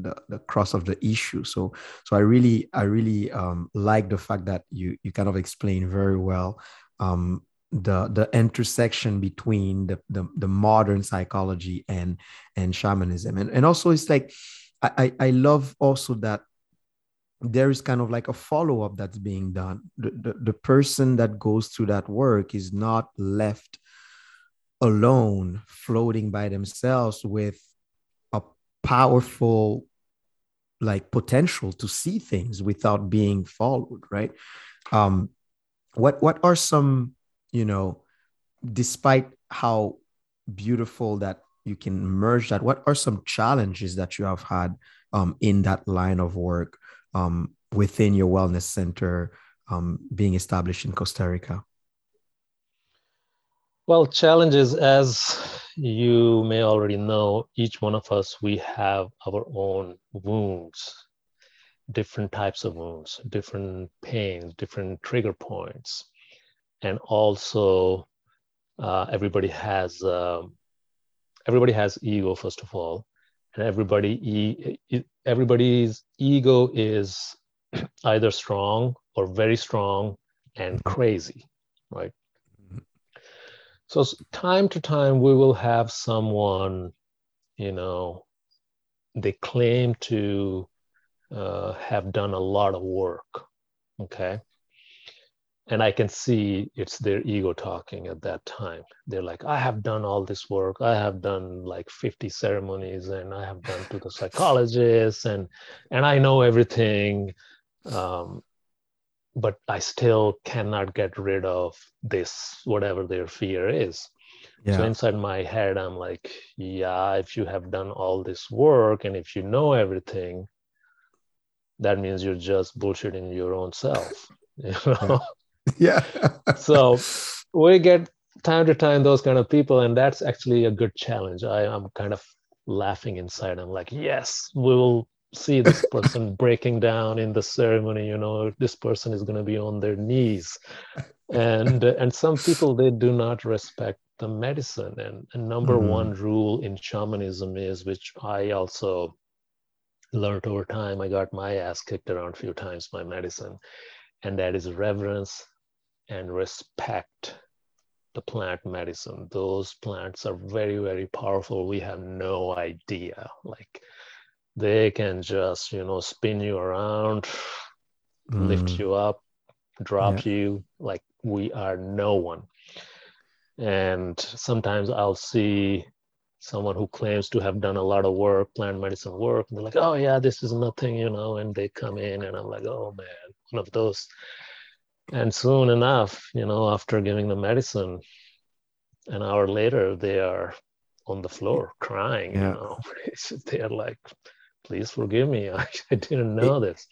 the, the cross of the issue. So so i really i really um, like the fact that you you kind of explain very well um, the the intersection between the, the the modern psychology and and shamanism. And and also it's like i i love also that there is kind of like a follow-up that's being done. The, the, the person that goes through that work is not left alone floating by themselves with powerful like potential to see things without being followed right um what what are some you know, despite how beautiful that you can merge that, what are some challenges that you have had um, in that line of work um, within your wellness center um, being established in Costa Rica? Well, challenges, as you may already know, each one of us, we have our own wounds, different types of wounds, different pains, different trigger points. And also, uh, everybody has um, everybody has ego first of all and everybody e- everybody's ego is [CLEARS THROAT] either strong or very strong and crazy right. So time to time we will have someone you know they claim to uh, have done a lot of work okay? And i can see it's their ego talking at that time. They're like i have done all this work. I have done like 50 ceremonies and i have done to the psychologist and and i know everything. Um, but i still cannot get rid of this whatever their fear is yeah. so inside my head i'm like yeah if you have done all this work and if you know everything that means you're just bullshitting your own self [LAUGHS] you know [LAUGHS] yeah. so we get time to time those kind of people, and that's actually a good challenge. I am kind of laughing inside. I'm like, yes, we will see this person [LAUGHS] breaking down in the ceremony. You know, this person is going to be on their knees, and and some people they do not respect the medicine. And, and number mm-hmm. one rule in shamanism is, which I also learned over time. I got my ass kicked around a few times by medicine, and that is reverence and respect the plant medicine. Those plants are very, very powerful. We have no idea. Like they can just, you know, spin you around, mm. lift you up, drop yeah. you. Like we are no one. And sometimes I'll see someone who claims to have done a lot of work, plant medicine work, and they're like, oh yeah, this is nothing, you know, and they come in and I'm like, oh man, one of those and soon enough, you know, after giving the medicine, an hour later, they are on the floor crying. Yeah. You know, [LAUGHS] they're like, "Please forgive me. I, [LAUGHS] I didn't know it, this."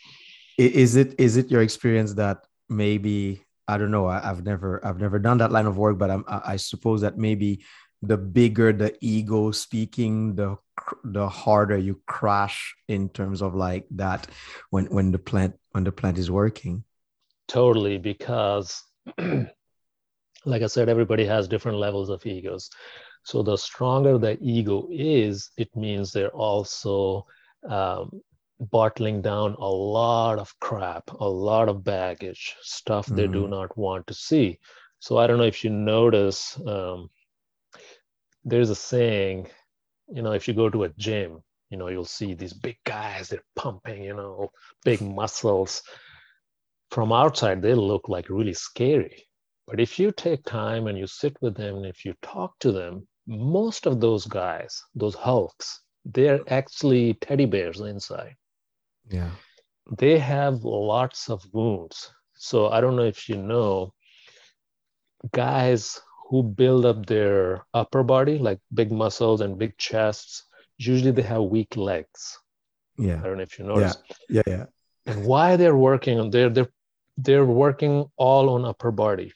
Is it is it your experience that maybe I don't know? I, have never I've never done that line of work, but I'm, I suppose that maybe the bigger the ego speaking, the the harder you crash in terms of like that when when the plant when the plant is working totally because [CLEARS THROAT] like i said everybody has different levels of egos so the stronger the ego is it means they're also um, bottling down a lot of crap a lot of baggage stuff mm-hmm. they do mm-hmm. not want to see so i don't know if you notice um, there's a saying you know if you go to a gym you know you'll see these big guys they're pumping you know big muscles from outside they look like really scary but if you take time and you sit with them and if you talk to them most of those guys those hulks they're actually teddy bears inside yeah they have lots of wounds so i don't know if you know guys who build up their upper body like big muscles and big chests usually they have weak legs yeah i don't know if you notice yeah yeah, yeah. and why they're working on they're they're they're working all on upper body.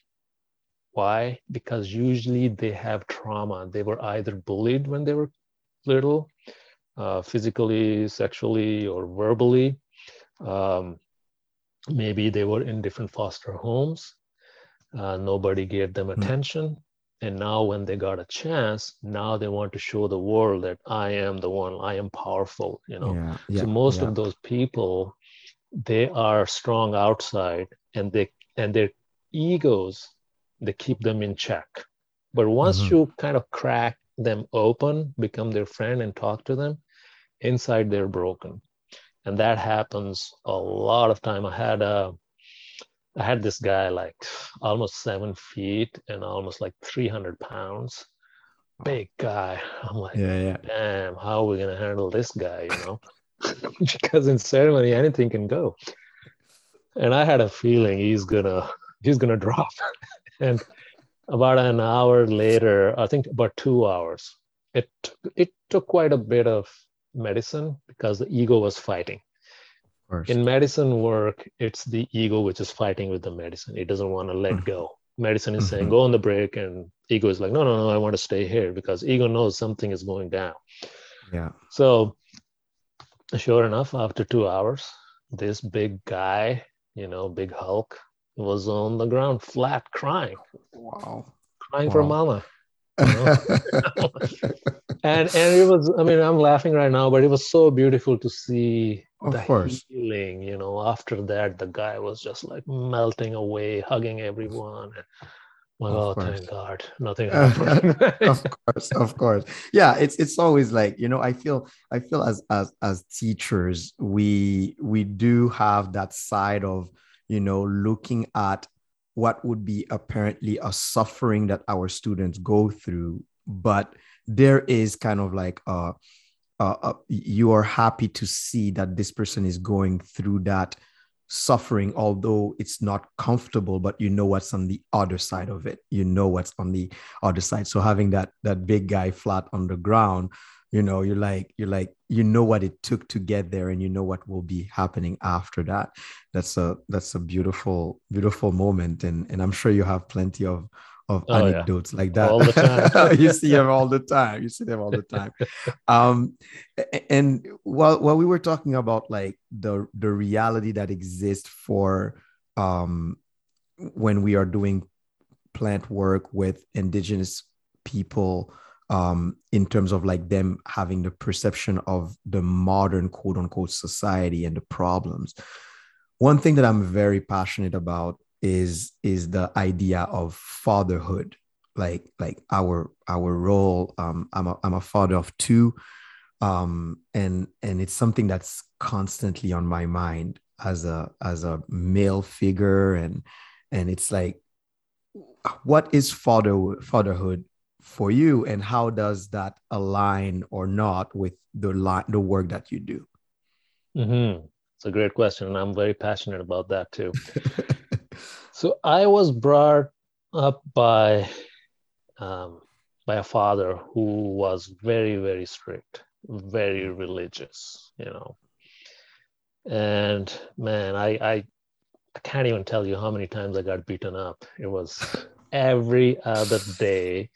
Why? Because usually they have trauma. They were either bullied when they were little, uh, physically, sexually, or verbally. Um, maybe they were in different foster homes. Uh, nobody gave them hmm. attention. And now, when they got a chance, now they want to show the world that I am the one, I am powerful, you know. Yeah, yeah, so, most yeah. of those people they are strong outside and they and their egos they keep them in check but once mm-hmm. you kind of crack them open become their friend and talk to them inside they're broken. And that happens a lot of time. I had a i had this guy like almost seven feet and almost like 300 pounds. Big guy. [LAUGHS] I'm like yeah, yeah. damn how are we going to handle this guy you know? [LAUGHS] Because in ceremony anything can go. And i had a feeling he's gonna he's gonna drop. [LAUGHS] And about an hour later i think about two hours. It it took quite a bit of medicine because the ego was fighting. In medicine work it's the ego which is fighting with the medicine. It doesn't want to let mm-hmm. go. Medicine is mm-hmm. saying go on the break and ego is like no no no i want to stay here because ego knows something is going down. Yeah. So sure enough after two hours this big guy you know big hulk was on the ground flat crying wow crying wow. for mama [LAUGHS] [LAUGHS] and and it was i mean i'm laughing right now but it was so beautiful to see of the course healing you know after that the guy was just like melting away hugging everyone like, oh, thank God, nothing [LAUGHS] happened. of course, of course. Yeah, it's it's always like you know. I feel I feel as as as teachers, we we do have that side of you know looking at what would be apparently a suffering that our students go through. But there is kind of like a, a, a, you are happy to see that this person is going through that suffering although it's not comfortable but you know what's on the other side of it. You know what's on the other side. So having that that big guy flat on the ground you know you're like you're like you know what it took to get there and you know what will be happening after that. That's a that's a beautiful beautiful moment. And and i'm sure you have plenty of of oh, anecdotes yeah. like that. All the time. [LAUGHS] You see [LAUGHS] them all the time. You see them all the time. Um and while while we were talking about like the the reality that exists for um when we are doing plant work with indigenous people um, in terms of like them having the perception of the modern quote unquote society and the problems. One thing that I'm very passionate about is is the idea of fatherhood, like like our our role. Um, I'm a I'm a father of two, um, and and it's something that's constantly on my mind as a as a male figure, and and it's like, what is father fatherhood for you and how does that align or not with the line the work that you do? Mm-hmm. it's a great question and i'm very passionate about that too. [LAUGHS] So i was brought up by um, by a father who was very very strict very religious you know. And man I, I i can't even tell you how many times i got beaten up. It was [LAUGHS] every other day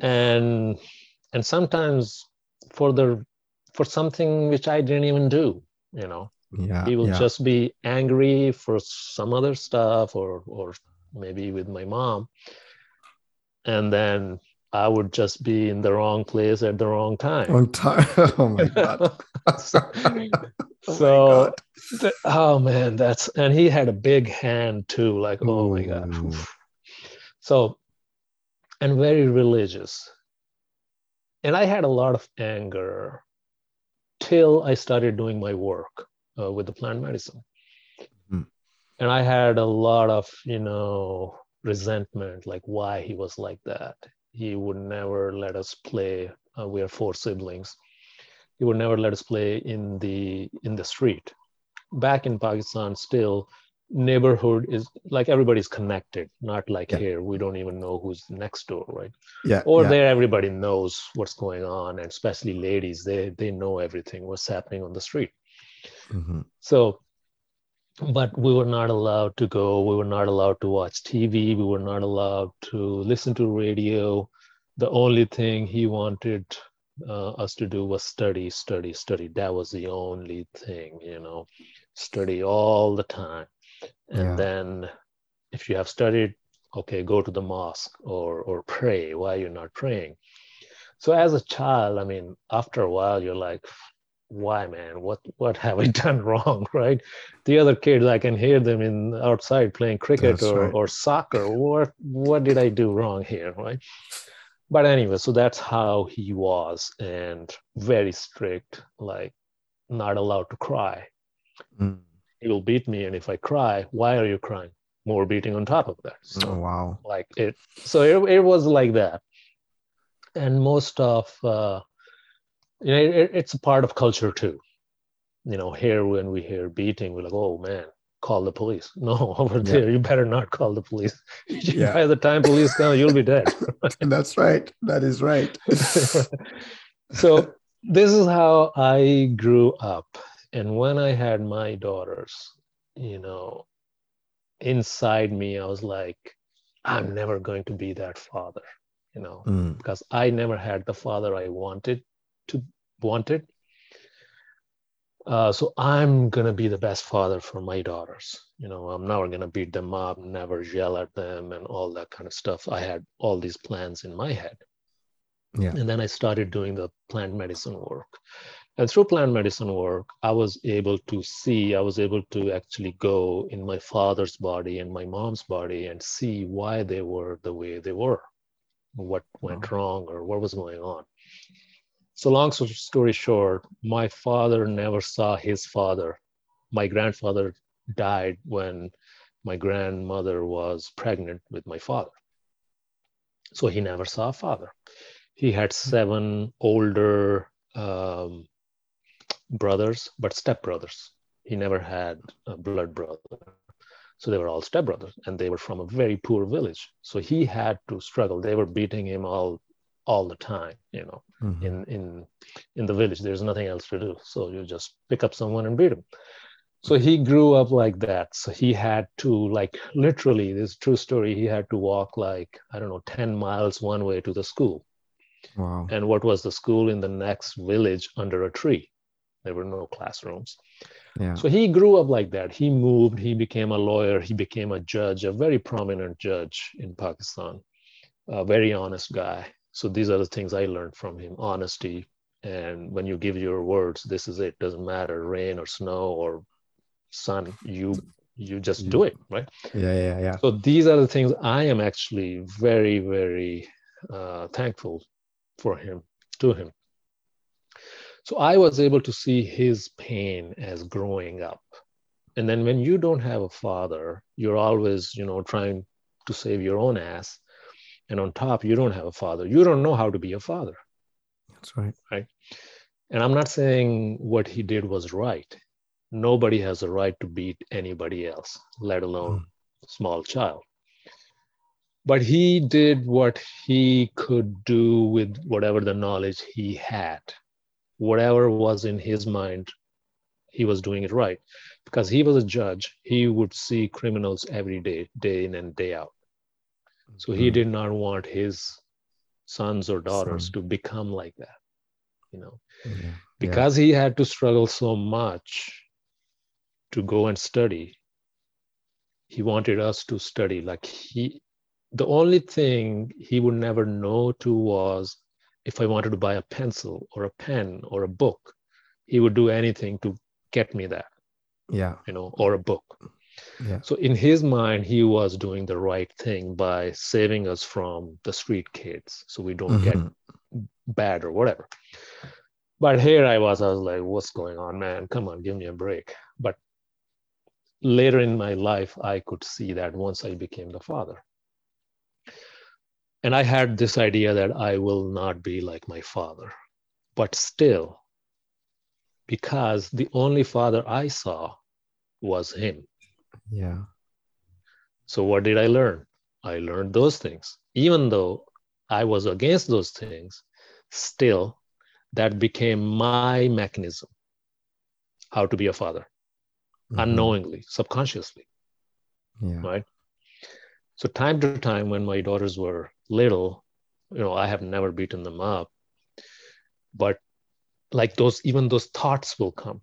and and sometimes for the for something which I didn't even do, you know. Yeah, he will yeah. just be angry for some other stuff or or maybe with my mom. And then I would just be in the wrong place at the wrong time. Wrong time. [LAUGHS] Oh my [LAUGHS] god. so, [LAUGHS] oh, so my god. oh man, that's and he had a big hand too. Like, oh my god. So and very religious. And I had a lot of anger till I started doing my work uh, with the plant medicine. Mm. And I had a lot of, you know, resentment, like why he was like that. He would never let us play. Uh, we are four siblings. He would never let us play in the in the street. Back in Pakistan, still neighborhood is like everybody's connected not like yeah. here we don't even know who's next door right yeah or yeah. there everybody knows what's going on and especially ladies they they know everything what's happening on the street mm-hmm. so but we were not allowed to go we were not allowed to watch tv we were not allowed to listen to radio the only thing he wanted uh, us to do was study study study that was the only thing you know study all the time and yeah. then if you have studied okay go to the mosque or or pray. Why you're not praying? So as a child i mean after a while you're like why man? What what have i [LAUGHS] done wrong right? The other kids i can hear them in outside playing cricket or, right. or soccer. What what did i do wrong here right? But anyway so that's how he was and very strict like not allowed to cry. Mm will beat me and if i cry why are you crying? More beating on top of that. So, oh, wow. like it so it, it was like that. And most of uh, you know it, it's a part of culture too. You know here when we hear beating we're like oh man call the police. [LAUGHS] No over yeah. there you better not call the police. [LAUGHS] Yeah. by the time police come you'll be dead. [LAUGHS] That's right. That is right. So this is how i grew up And when I had my daughters, you know, inside me, I was like, I'm never going to be that father, you know, mm. because I never had the father I wanted to wanted. Uh, so I'm gonna be the best father for my daughters. You know, I'm never gonna beat them up, never yell at them, and all that kind of stuff. I had all these plans in my head. Yeah. And then I started doing the plant medicine work. And through plant medicine work, I was able to see, I was able to actually go in my father's body and my mom's body and see why they were the way they were, what went wrong or what was going on. So, long story short, my father never saw his father. My grandfather died when my grandmother was pregnant with my father. So, he never saw a father. He had seven older um, brothers, but stepbrothers. He never had a blood brother. So they were all stepbrothers and they were from a very poor village. So he had to struggle. They were beating him all all the time, you know, mm-hmm. in in in the village. There's nothing else to do. So you just pick up someone and beat him. So he grew up like that. So he had to like literally, this true story, he had to walk like, I don't know, 10 miles one way to the school. Wow. And what was the school in the next village under a tree? There were no classrooms. Yeah. So he grew up like that. He moved, he became a lawyer, he became a judge, a very prominent judge in Pakistan, a very honest guy. So these are the things I learned from him honesty. And when you give your words, this is it. Doesn't matter rain or snow or sun, you you just do it, right? Yeah, yeah, yeah. So these are the things I am actually very, very uh, thankful for him, to him. So I was able to see his pain as growing up. And then when you don't have a father, you're always, you know, trying to save your own ass. And on top, you don't have a father. You don't know how to be a father. That's right. Right. And I'm not saying what he did was right. Nobody has a right to beat anybody else, let alone mm. a small child. But he did what he could do with whatever the knowledge he had whatever was in his mind, he was doing it right. Because he was a judge, he would see criminals every day, day in and day out. So he mm-hmm. did not want his sons or daughters Son. to become like that, you know. Because yeah. he had to struggle so much to go and study, he wanted us to study. Like he, the only thing he would never know to was if I wanted to buy a pencil or a pen or a book, he would do anything to get me that. Yeah. You know, or a book. Yeah. So in his mind, he was doing the right thing by saving us from the street kids so we don't mm-hmm. get bad or whatever. But here I was, I was like, what's going on, man? Come on, give me a break. But later in my life, I could see that once I became the father and I had this idea that I will not be like my father. But still, because the only father I saw was him. Yeah. So what did I learn? I learned those things. Even though I was against those things, still that became my mechanism how to be a father mm-hmm. unknowingly, subconsciously. Yeah. Right. So time to time when my daughters were little, you know, I have never beaten them up. But like those, even those thoughts will come.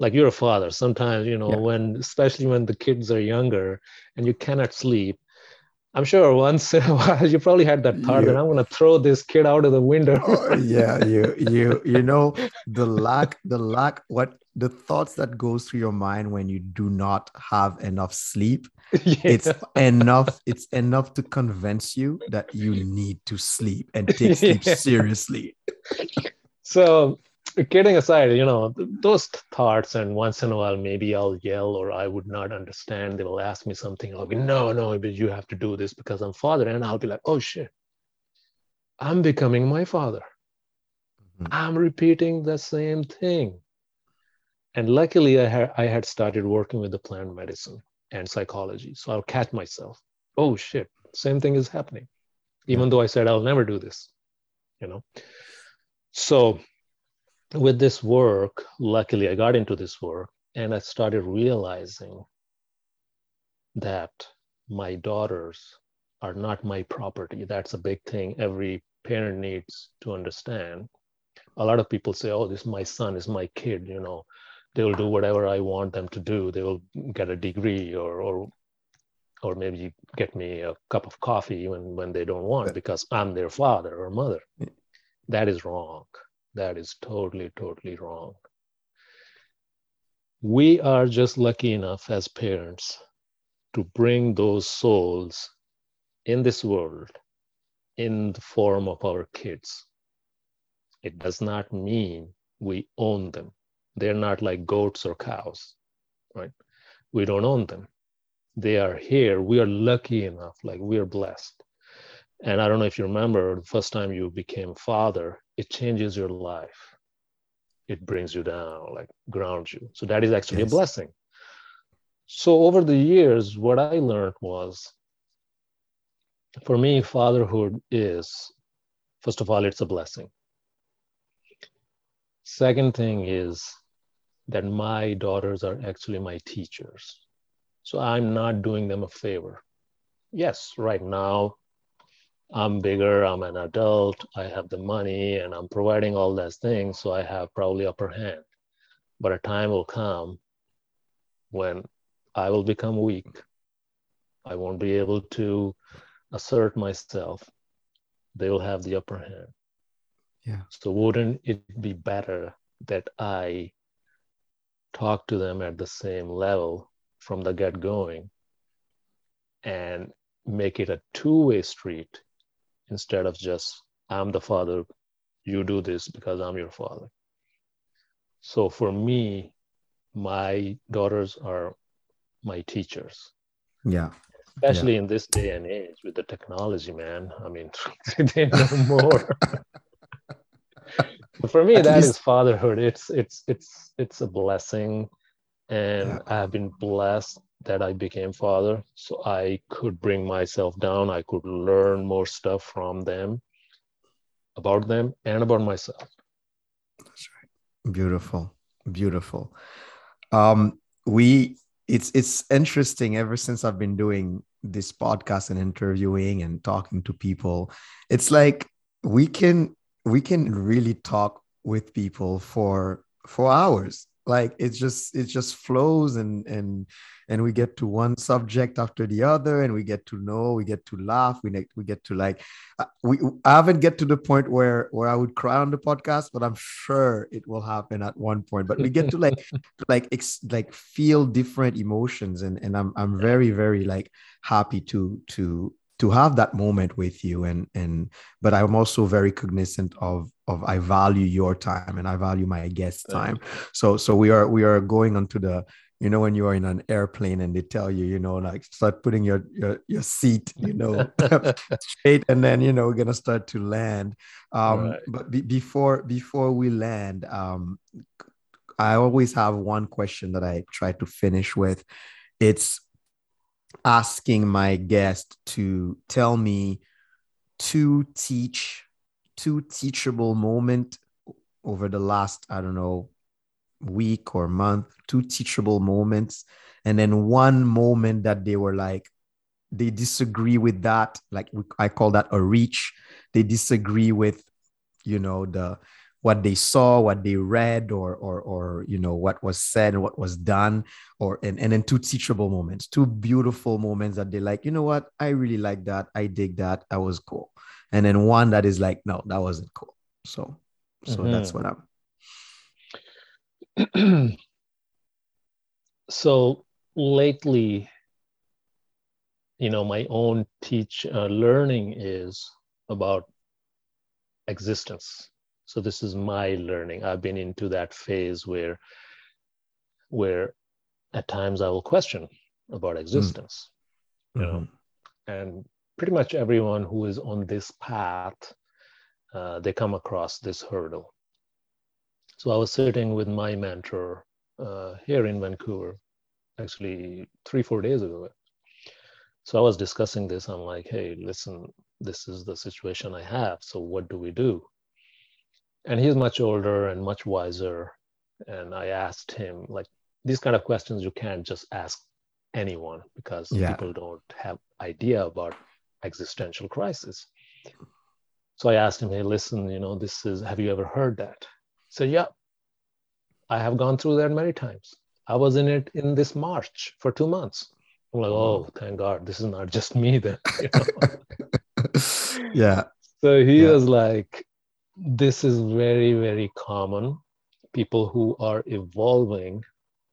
Like you're a father. Sometimes, you know, yeah. when especially when the kids are younger and you cannot sleep, I'm sure once in a while you probably had that thought you, that I'm going to throw this kid out of the window. oh, yeah, [LAUGHS] you you you know the lack the lack what the thoughts that goes through your mind when you do not have enough sleep [LAUGHS] yeah. it's enough it's enough to convince you that you need to sleep and take sleep [LAUGHS] yeah. seriously so kidding aside you know those thoughts and once in a while maybe i'll yell or i would not understand they will ask me something i'll be no no but you have to do this because i'm father and i'll be like oh shit i'm becoming my father mm-hmm. i'm repeating the same thing and luckily, I, ha- I had started working with the plant medicine and psychology. So I'll catch myself. Oh shit, same thing is happening. Even yeah. though I said I'll never do this, you know. So with this work, luckily I got into this work and I started realizing that my daughters are not my property. That's a big thing every parent needs to understand. A lot of people say, oh, this my son is my kid, you know, they will do whatever I want them to do. They will get a degree or or or maybe get me a cup of coffee when, when they don't want because I'm their father or mother. That is wrong. That is totally, totally wrong. We are just lucky enough as parents to bring those souls in this world in the form of our kids. It does not mean we own them. They're not like goats or cows, right? We don't own them. They are here. We are lucky enough, like we are blessed. And I don't know if you remember the first time you became a father, it changes your life. It brings you down, like grounds you. So that is actually yes. a blessing. So over the years, what I learned was for me, fatherhood is, first of all, it's a blessing. Second thing is that my daughters are actually my teachers. So I'm not doing them a favor. Yes, right now I'm bigger, I'm an adult, I have the money, and I'm providing all those things, so I have probably upper hand. But a time will come when I will become weak. I won't be able to assert myself. They will have the upper hand. Yeah. So wouldn't it be better that I talk to them at the same level from the get going and make it a two way street instead of just I'm the father, you do this because I'm your father. So for me, my daughters are my teachers. Yeah. Especially yeah. in this day and age with the technology, man. I mean, [LAUGHS] they know [LAUGHS] more. for me, At that least... is fatherhood. It's it's it's it's a blessing, and yeah. I have been blessed that I became father, so I could bring myself down. I could learn more stuff from them, about them, and about myself. That's right. Beautiful, beautiful. Um, we it's it's interesting ever since I've been doing this podcast and interviewing and talking to people. It's like we can we can really talk with people for for hours like it's just it just flows and and and we get to one subject after the other and we get to know we get to laugh we, we get to like uh, we i haven't get to the point where where i would cry on the podcast but i'm sure it will happen at one point but we get to like [LAUGHS] like ex, like feel different emotions and and i'm i'm very very like happy to to to have that moment with you and and but i'm also very cognizant of of i value your time and i value my guest time. So so we are we are going onto the you know when you are in an airplane and they tell you you know like start putting your your, your seat you know [LAUGHS] straight and then you know we're gonna start to land um right. but be, before before we land um i always have one question that i try to finish with it's asking my guest to tell me two teach two teachable moment over the last i don't know week or month two teachable moments and then one moment that they were like they disagree with that like i call that a reach they disagree with you know the what they saw, what they read, or or or you know what was said and what was done, or and, and then two teachable moments, two beautiful moments that they like, you know what, I really like that, I dig that, that was cool. And then one that is like, no, that wasn't cool. So so mm-hmm. that's what I'm [CLEARS THROAT] so lately you know my own teach uh, learning is about existence so this is my learning i've been into that phase where where at times i will question about hmm. existence mm. you know mm-hmm. and pretty much everyone who is on this path uh, they come across this hurdle so i was sitting with my mentor uh, here in vancouver actually three four days ago so i was discussing this i'm like hey listen this is the situation i have so what do we do and he's much older and much wiser. And I asked him like these kind of questions you can't just ask anyone because Yeah. people don't have idea about existential crisis. So I asked him, hey, listen, you know, this is, have you ever heard that? Said, yeah, I have gone through that many times. I was in it in this March for two months. I'm like, oh, thank God, this is not just me then. [LAUGHS] you know? [LAUGHS] yeah. So he Yeah. was like, this is very, very common. People who are evolving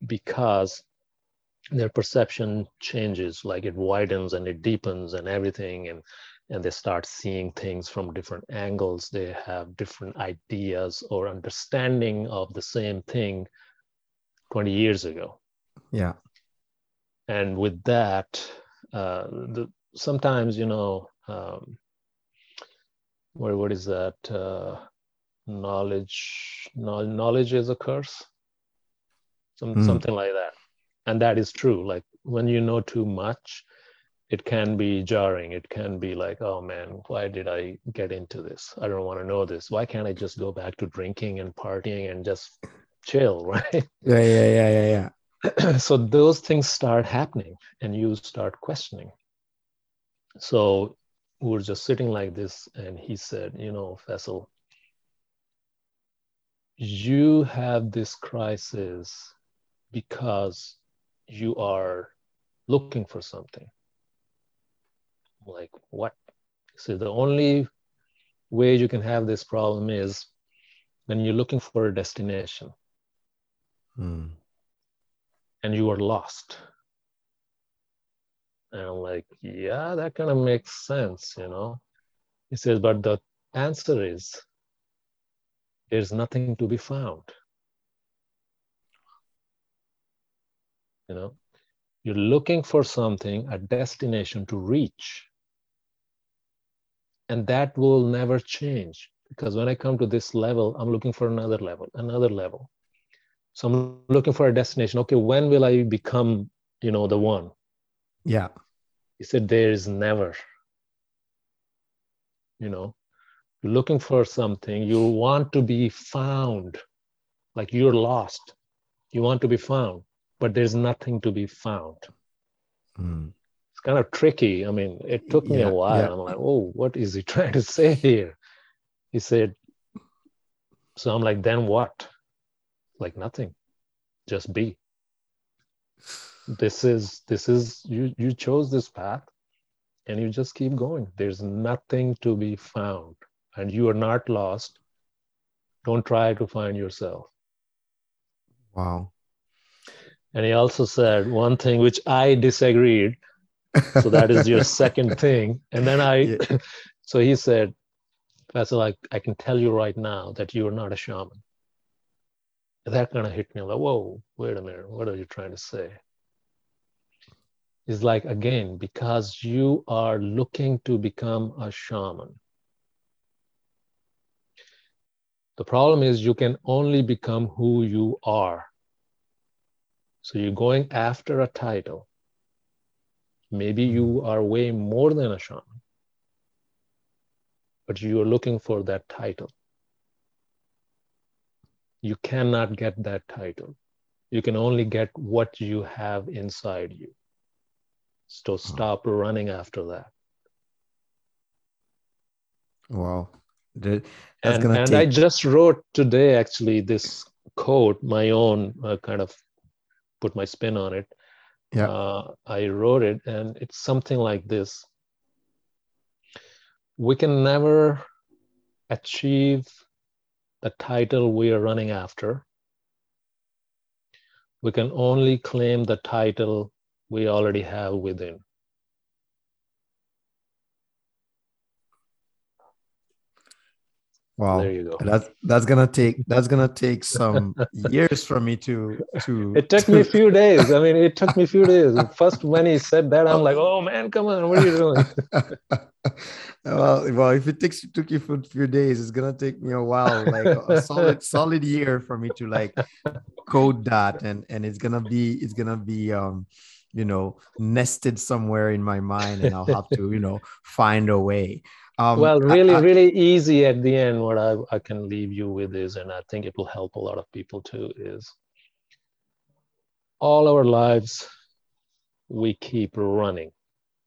because their perception changes, like it widens and it deepens and everything, and and they start seeing things from different angles. They have different ideas or understanding of the same thing 20 years ago Yeah. and with that uh, the, sometimes you know um, what, what is that uh, knowledge know- knowledge is a curse Some, Hmm. something like that and that is true like when you know too much it can be jarring it can be like oh man why did i get into this i don't want to know this why can't i just go back to drinking and partying and just chill [LAUGHS] right Yeah. Yeah. Yeah. Yeah. Yeah. [CLEARS THROAT] so those things start happening and you start questioning so we were just sitting like this and he said you know Faisal, you have this crisis because you are looking for something like what so the only way you can have this problem is when you're looking for a destination Hmm. and you are lost. And I'm like, yeah, that kind of makes sense, you know. He says, but the answer is there's nothing to be found. You know, you're looking for something, a destination to reach. And that will never change because when I come to this level, I'm looking for another level, another level. So I'm looking for a destination. Okay, when will I become, you know, the one? Yeah. He said, there is never. You know, you're looking for something, you want to be found, like you're lost. You want to be found, but there's nothing to be found. Hmm. Kind of tricky. I mean, it took me Yeah, a while. yeah. I'm like, oh, what is he [LAUGHS] trying to say here? He said, so I'm like, then what? Like nothing. Just be. This is this is you you chose this path and you just keep going. There's nothing to be found. And you are not lost. Don't try to find yourself. Wow. And he also said one thing which I disagreed. So that is your [LAUGHS] second thing. And then I, Yeah. [LAUGHS] so he said, Pastor, like, I can tell you right now that you are not a shaman. That kind of hit me like, whoa, wait a minute. What are you trying to say? It's like, again, because you are looking to become a shaman. The problem is you can only become who you are. So you're going after a title. Maybe you are way more than a shaman, but you are looking for that title. You cannot get that title. You can only get what you have inside you. So stop running after that. Wow. And and I just wrote today actually this quote, my own uh, kind of put my spin on it. Yeah. Uh, I wrote it, and it's something like this: We can never achieve the title we are running after. We can only claim the title we already have within. Wow. There you go. That's that's gonna take that's gonna take some [LAUGHS] years for me to to. It took me a few days. I mean, it took me a few days. First, when he said that, I'm like, "Oh man, come on, what are you doing?" [LAUGHS] well, well, if it takes took you for a few days, it's gonna take me a while, like a [LAUGHS] solid solid year for me to like code that, and and it's gonna be it's gonna be um you know nested somewhere in my mind, and I'll have to you know find a way. Um, well, really, I, I, really easy at the end. What I, I can leave you with is, and I think it will help a lot of people too, is all our lives we keep running.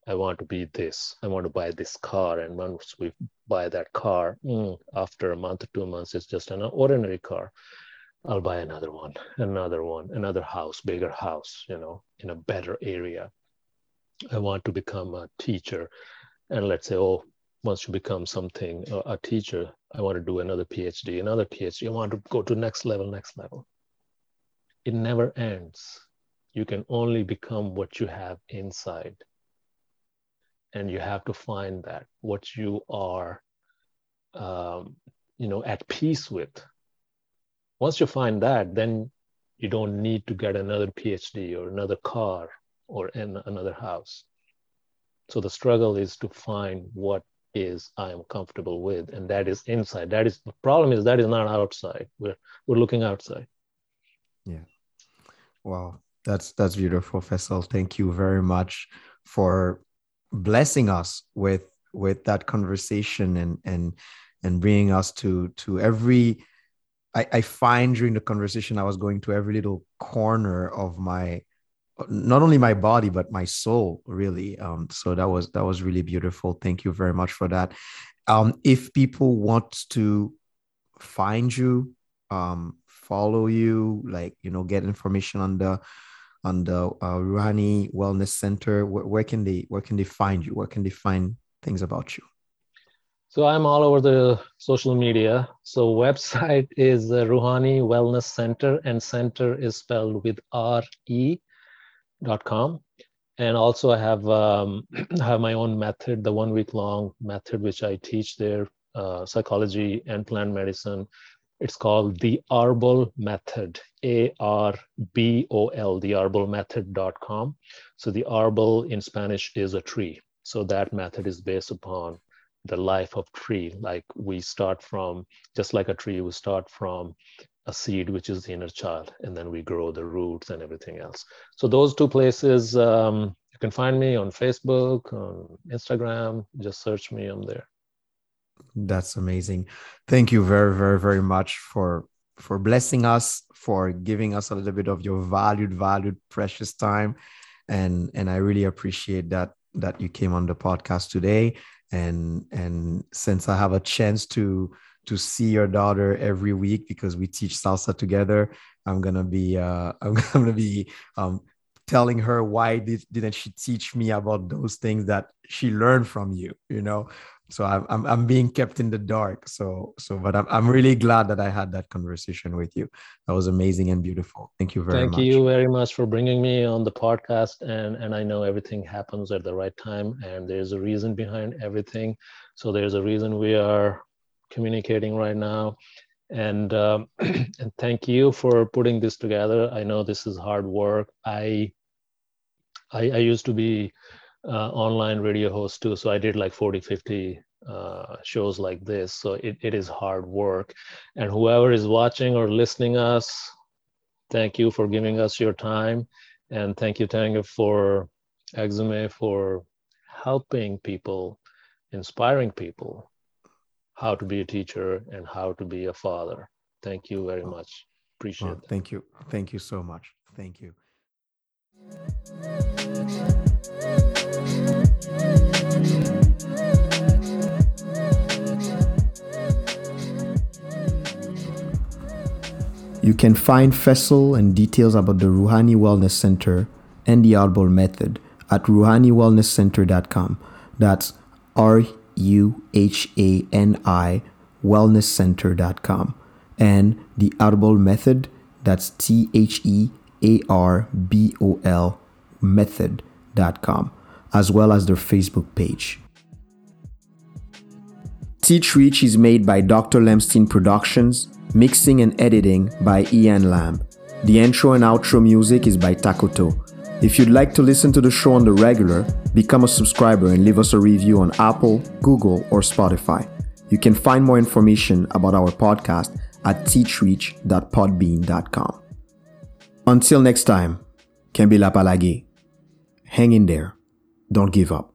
I want to be this. I want to buy this car. And once we buy that car, mm, after a month or two months, it's just an ordinary car. I'll buy another one, another one, another house, bigger house, you know, in a better area. I want to become a teacher. And let's say, oh, once you become something, a teacher, I want to do another PhD, another PhD. I want to go to next level, next level. It never ends. You can only become what you have inside. And you have to find that, what you are, um, you know, at peace with. Once you find that, then you don't need to get another PhD or another car or in another house. So the struggle is to find what is I am comfortable with, and that is inside. That is the problem is that is not outside. We're we're looking outside. Yeah. Wow. That's that's beautiful, Faisal. Thank you very much for blessing us with with that conversation and and and bringing us to to every I, I find during the conversation I was going to every little corner of my not only my body but my soul really. Um, so that was that was really beautiful. Thank you very much for that. Um, if people want to find you um, follow you like you know get information on the on the uh, Ruhani Wellness Center where, where can they where can they find you? Where can they find things about you? So I'm all over the social media. So [LAUGHS] website is uh, Ruhani Wellness Center, and center is spelled with R E com. And also i have um, [CLEARS THROAT] have my own method the one week long method which i teach there uh, psychology and plant medicine. It's called the arbol method a-r-b-o-l the arbol method.com so the arbol in spanish is a tree. So that method is based upon the life of tree. Like we start from just like a tree we start from a seed, which is the inner child, and then we grow the roots and everything else. So those two places, um, you can find me on Facebook, on Instagram. Just search me. I'm there. That's amazing. Thank you very, very, very much for for blessing us, for giving us a little bit of your valued, valued, precious time, and and I really appreciate that that you came on the podcast today. And and since I have a chance to to see your daughter every week because we teach salsa together. I'm gonna be uh, [LAUGHS] I'm gonna be um, telling her why did, didn't she teach me about those things that she learned from you you know? So I'm, I'm, I'm being kept in the dark. So so but I'm, I'm really glad that i had that conversation with you. That was amazing and beautiful. Thank you very thank much. thank you very much for bringing me on the podcast and and i know everything happens at the right time and there's a reason behind everything. So there's a reason we are communicating right now. And um, [CLEARS THROAT] and thank you for putting this together. I know this is hard work. I I, I used to be uh, online radio host too, so I did like 40, 50 uh, shows like this. So it, it is hard work. And whoever is watching or listening us, thank you for giving us your time. And thank you, Tanga, for Exume for helping people, inspiring people how to be a teacher and how to be a father. Thank you very oh, much. Appreciate it. Thank you. Thank you so much. Thank you. You can find Faisal and details about the Ruhani Wellness Center and the Arbol Method at ruhaniwellnesscenter.com. That's R U H A N I wellnesscenter.com and the Arbol method that's T H E A R B O L method.com as well as their Facebook page. Teach Reach is made by Dr. Lemstein Productions, mixing and editing by Ian Lamb. The intro and outro music is by Takoto. If you'd like to listen to the show on the regular, become a subscriber and leave us a review on Apple, Google, or Spotify. You can find more information about our podcast at teachreach.podbean.com. Until next time, Kembila Palagi. Hang in there. Don't give up.